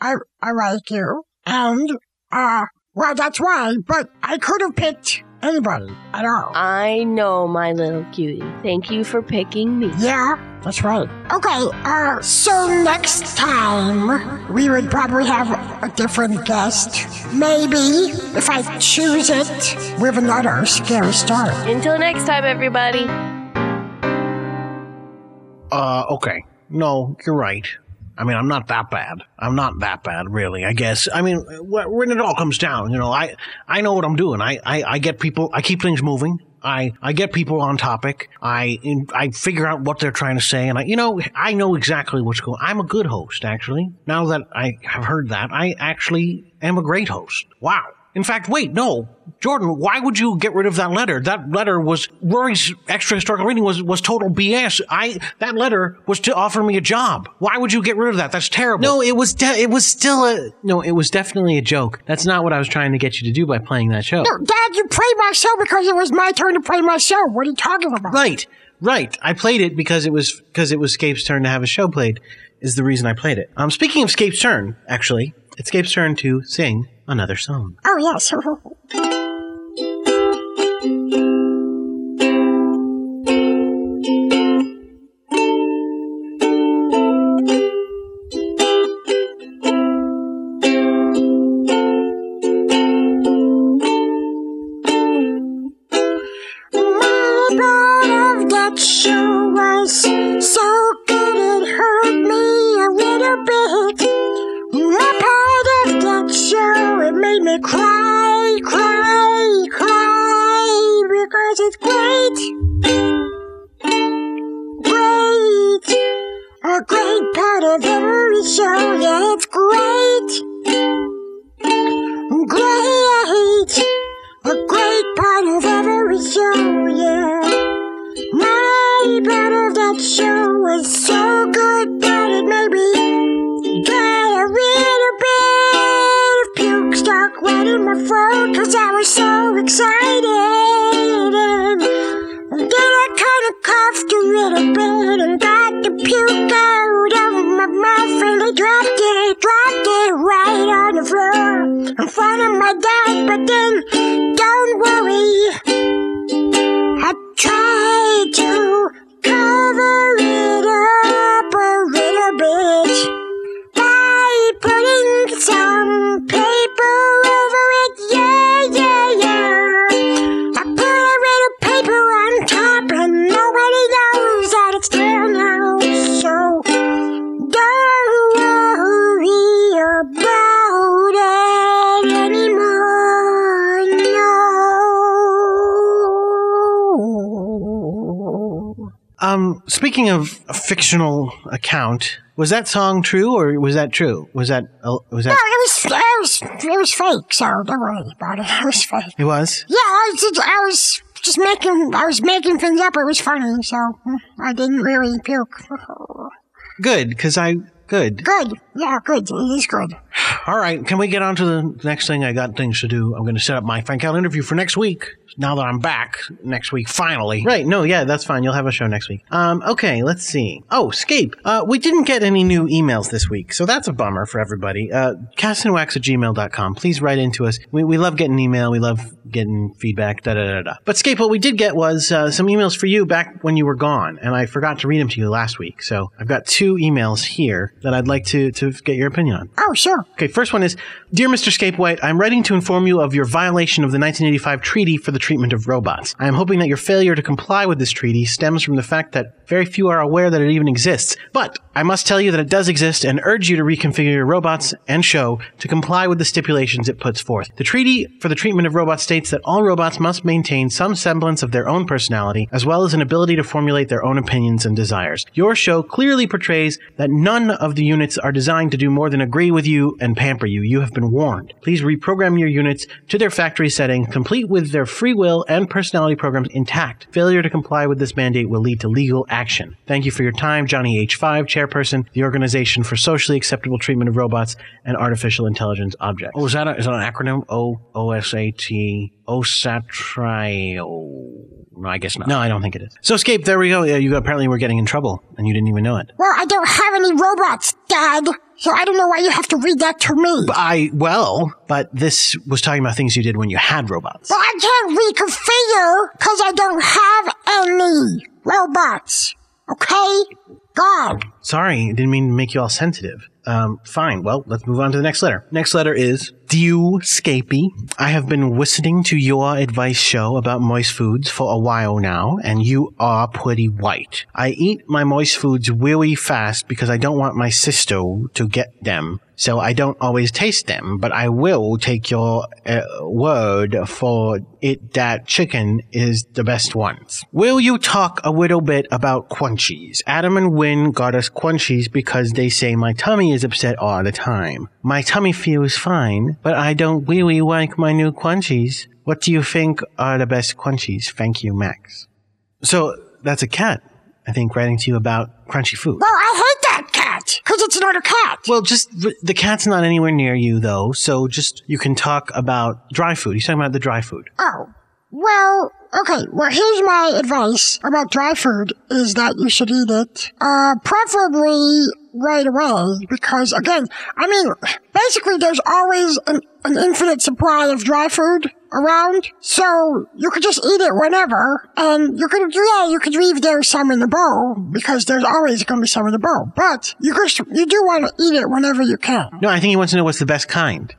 Speaker 27: I, I like you. And, uh, well, that's why, but I could have picked anybody at all.
Speaker 10: I know, my little cutie. Thank you for picking me.
Speaker 27: Yeah, that's right. Okay, uh, so next time we would probably have a different guest. Maybe, if I choose it, with another scary story.
Speaker 10: Until next time, everybody.
Speaker 2: Uh, okay. No, you're right. I mean, I'm not that bad. I'm not that bad, really. I guess. I mean, when it all comes down, you know, I I know what I'm doing. I I, I get people. I keep things moving. I, I get people on topic. I I figure out what they're trying to say, and I you know I know exactly what's going. I'm a good host, actually. Now that I have heard that, I actually am a great host. Wow. In fact, wait, no, Jordan, why would you get rid of that letter? That letter was Rory's extra historical reading was was total BS. I that letter was to offer me a job. Why would you get rid of that? That's terrible.
Speaker 17: No, it was de- it was still a no. It was definitely a joke. That's not what I was trying to get you to do by playing that show.
Speaker 27: No, Dad, you played my show because it was my turn to play my show. What are you talking about?
Speaker 17: Right, right. I played it because it was because it was Scape's turn to have a show played. Is the reason I played it. Um, speaking of Scape's turn, actually, it's Scape's turn to sing another song.
Speaker 27: Oh yes. It's great, great, a great part of every show. Yeah, it's great, great, a great part of every show. Yeah. My part of that show was so good that it made me get a little bit of puke stuck right in my throat because I was so excited. Of coughed a little bit and got the puke out of my mouth and I dropped it, dropped it right on the floor in front of my dad. But then, don't worry. I tried to cover it up a little bit
Speaker 2: Um, speaking of a fictional account, was that song true or was that true? Was that uh, was that?
Speaker 27: No, it was, it was, it was fake, so don't worry about it. It was fake.
Speaker 2: It was.
Speaker 27: Yeah, I was, just- I was just making, I was making things up. It was funny, so I didn't really puke.
Speaker 2: Good, because I good.
Speaker 27: Good. Yeah, good. It is good.
Speaker 2: All right, can we get on to the next thing? I got things to do. I'm going to set up my Frank Allen interview for next week. Now that I'm back next week, finally. Right? No, yeah, that's fine. You'll have a show next week. Um, okay, let's see. Oh, Scape. Uh, we didn't get any new emails this week, so that's a bummer for everybody. Uh, castandwax at gmail.com. Please write into us. We, we love getting email. We love getting feedback. Da da da da. But Scape, what we did get was uh, some emails for you back when you were gone, and I forgot to read them to you last week. So I've got two emails here that I'd like to to get your opinion on.
Speaker 27: Oh, sure.
Speaker 2: Okay, first one is Dear Mr. Scape White, I'm writing to inform you of your violation of the 1985 Treaty for the Treatment of Robots. I am hoping that your failure to comply with this treaty stems from the fact that very few are aware that it even exists. But I must tell you that it does exist and urge you to reconfigure your robots and show to comply with the stipulations it puts forth. The Treaty for the Treatment of Robots states that all robots must maintain some semblance of their own personality, as well as an ability to formulate their own opinions and desires. Your show clearly portrays that none of the units are designed to do more than agree with you and pamper you. You have been warned. Please reprogram your units to their factory setting, complete with their free will and personality programs intact. Failure to comply with this mandate will lead to legal action. Thank you for your time, Johnny H5, chairperson, the Organization for Socially Acceptable Treatment of Robots and Artificial Intelligence Objects. Oh, is that, a, is that an acronym? O O S A T OSATRIO. No, I guess not. No, I don't think it is. So, Scape, there we go. Yeah, you apparently were getting in trouble, and you didn't even know it.
Speaker 27: Well, I don't have any robots, Dad, so I don't know why you have to read that to me.
Speaker 2: But I, well, but this was talking about things you did when you had robots.
Speaker 27: But I can't reconfigure because I don't have any robots. Okay? God.
Speaker 2: Sorry, didn't mean to make you all sensitive. Um, fine. Well, let's move on to the next letter. Next letter is Dew Scapey. I have been listening to your advice show about moist foods for a while now, and you are pretty white. I eat my moist foods really fast because I don't want my sister to get them. So I don't always taste them, but I will take your uh, word for it that chicken is the best ones. Will you talk a little bit about crunchies? Adam and Win got us crunchies because they say my tummy is upset all the time. My tummy feels fine, but I don't really like my new crunchies. What do you think are the best crunchies? Thank you, Max. So that's a cat, I think, writing to you about crunchy food.
Speaker 27: Well, I cat because it's not a cat.
Speaker 2: Well, just the cat's not anywhere near you, though. So just you can talk about dry food. He's talking about the dry food.
Speaker 27: Oh. Well, okay. Well, here's my advice about dry food is that you should eat it, uh, preferably right away because again, I mean, basically there's always an, an infinite supply of dry food around, so you could just eat it whenever, and you could, yeah, you could leave there some in the bowl because there's always going to be some in the bowl, but you could, you do want to eat it whenever you can.
Speaker 2: No, I think he wants to know what's the best kind.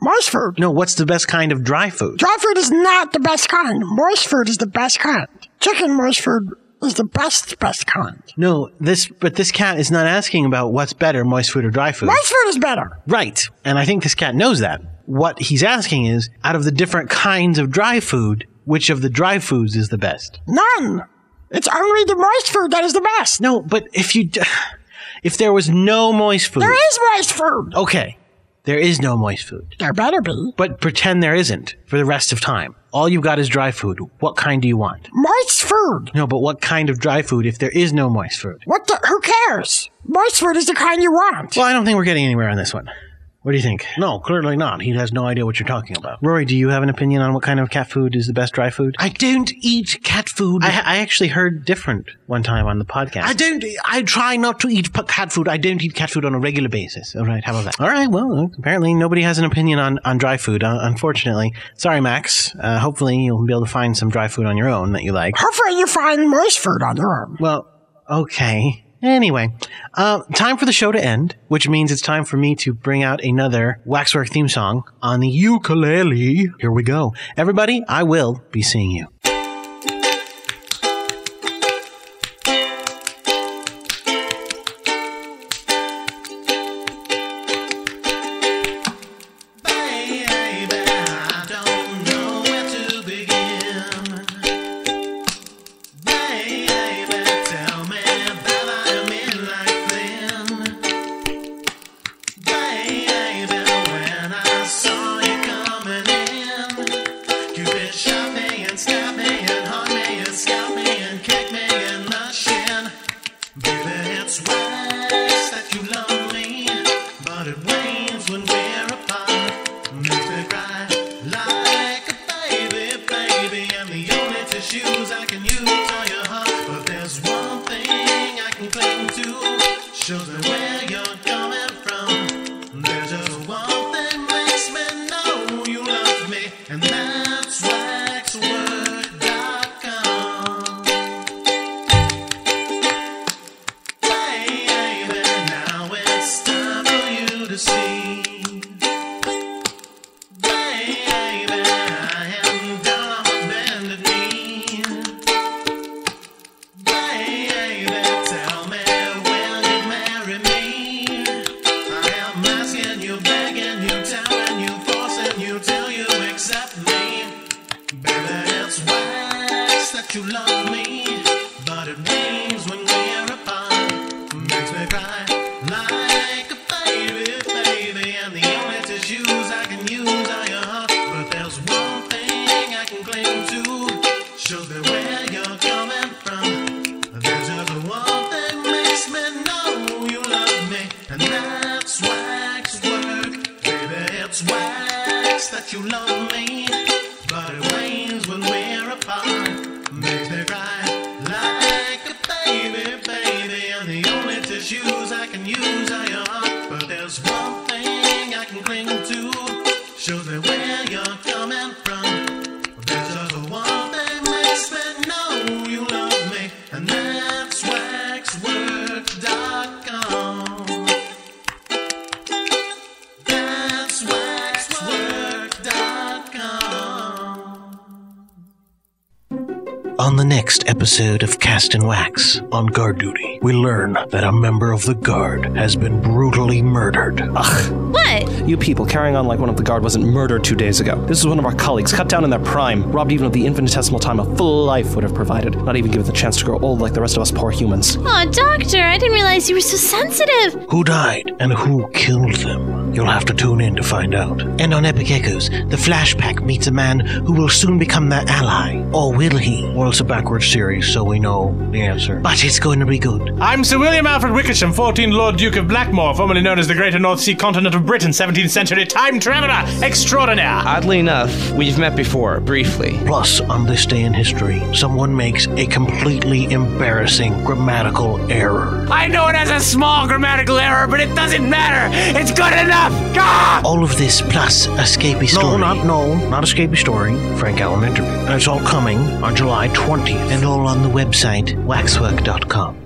Speaker 27: moist food.
Speaker 2: No, what's the best kind of dry food?
Speaker 27: Dry food is not the best kind. Moist food is the best kind. Chicken moist food is the best, best kind.
Speaker 2: No, this but this cat is not asking about what's better, moist food or dry food.
Speaker 27: Moist food is better.
Speaker 2: Right. And I think this cat knows that. What he's asking is, out of the different kinds of dry food, which of the dry foods is the best?
Speaker 27: None. It's only the moist food that is the best.
Speaker 2: No, but if you if there was no moist food.
Speaker 27: There is moist food.
Speaker 2: Okay. There is no moist food.
Speaker 27: There better be.
Speaker 2: But pretend there isn't for the rest of time. All you've got is dry food. What kind do you want?
Speaker 27: Moist food.
Speaker 2: No, but what kind of dry food if there is no moist food?
Speaker 27: What the? Who cares? Moist food is the kind you want.
Speaker 2: Well, I don't think we're getting anywhere on this one. What do you think? No, clearly not. He has no idea what you're talking about. Rory, do you have an opinion on what kind of cat food is the best dry food? I don't eat cat food. I, I actually heard different one time on the podcast. I don't. I try not to eat cat food. I don't eat cat food on a regular basis. All right, how about that? All right. Well, apparently nobody has an opinion on on dry food. Uh, unfortunately, sorry, Max. Uh, hopefully you'll be able to find some dry food on your own that you like.
Speaker 27: Hopefully you find moist food on your own.
Speaker 2: Well, okay. Anyway, uh, time for the show to end, which means it's time for me to bring out another Waxwork theme song on the ukulele. Here we go. Everybody, I will be seeing you. On guard duty, we learn that a member of the guard has been brutally murdered. Ugh.
Speaker 5: What?
Speaker 8: You people carrying on like one of the guard wasn't murdered two days ago. This is one of our colleagues, cut down in their prime, robbed even of the infinitesimal time a full life would have provided, not even given the chance to grow old like the rest of us poor humans.
Speaker 5: Oh, Doctor, I didn't realize you were so sensitive.
Speaker 2: Who died and who killed them? You'll have to tune in to find out. And on Epic Echoes, the Flashback meets a man who will soon become their ally. Oh, or will he? Well, it's a backwards series, so we know the answer. But it's going to be good.
Speaker 18: I'm Sir William Alfred Wickersham, 14th Lord Duke of Blackmore, formerly known as the Greater North Sea Continent of Britain, 17th century time traveler extraordinaire.
Speaker 6: Oddly enough, we've met before, briefly.
Speaker 2: Plus, on this day in history, someone makes a completely embarrassing grammatical error.
Speaker 9: I know it has a small grammatical error, but it doesn't matter. It's good enough. Gah!
Speaker 2: All of this plus escapee story. No, not no, not escapee story. Frank Allen interview. And it's all coming on July 20th, and all on the website waxwork.com.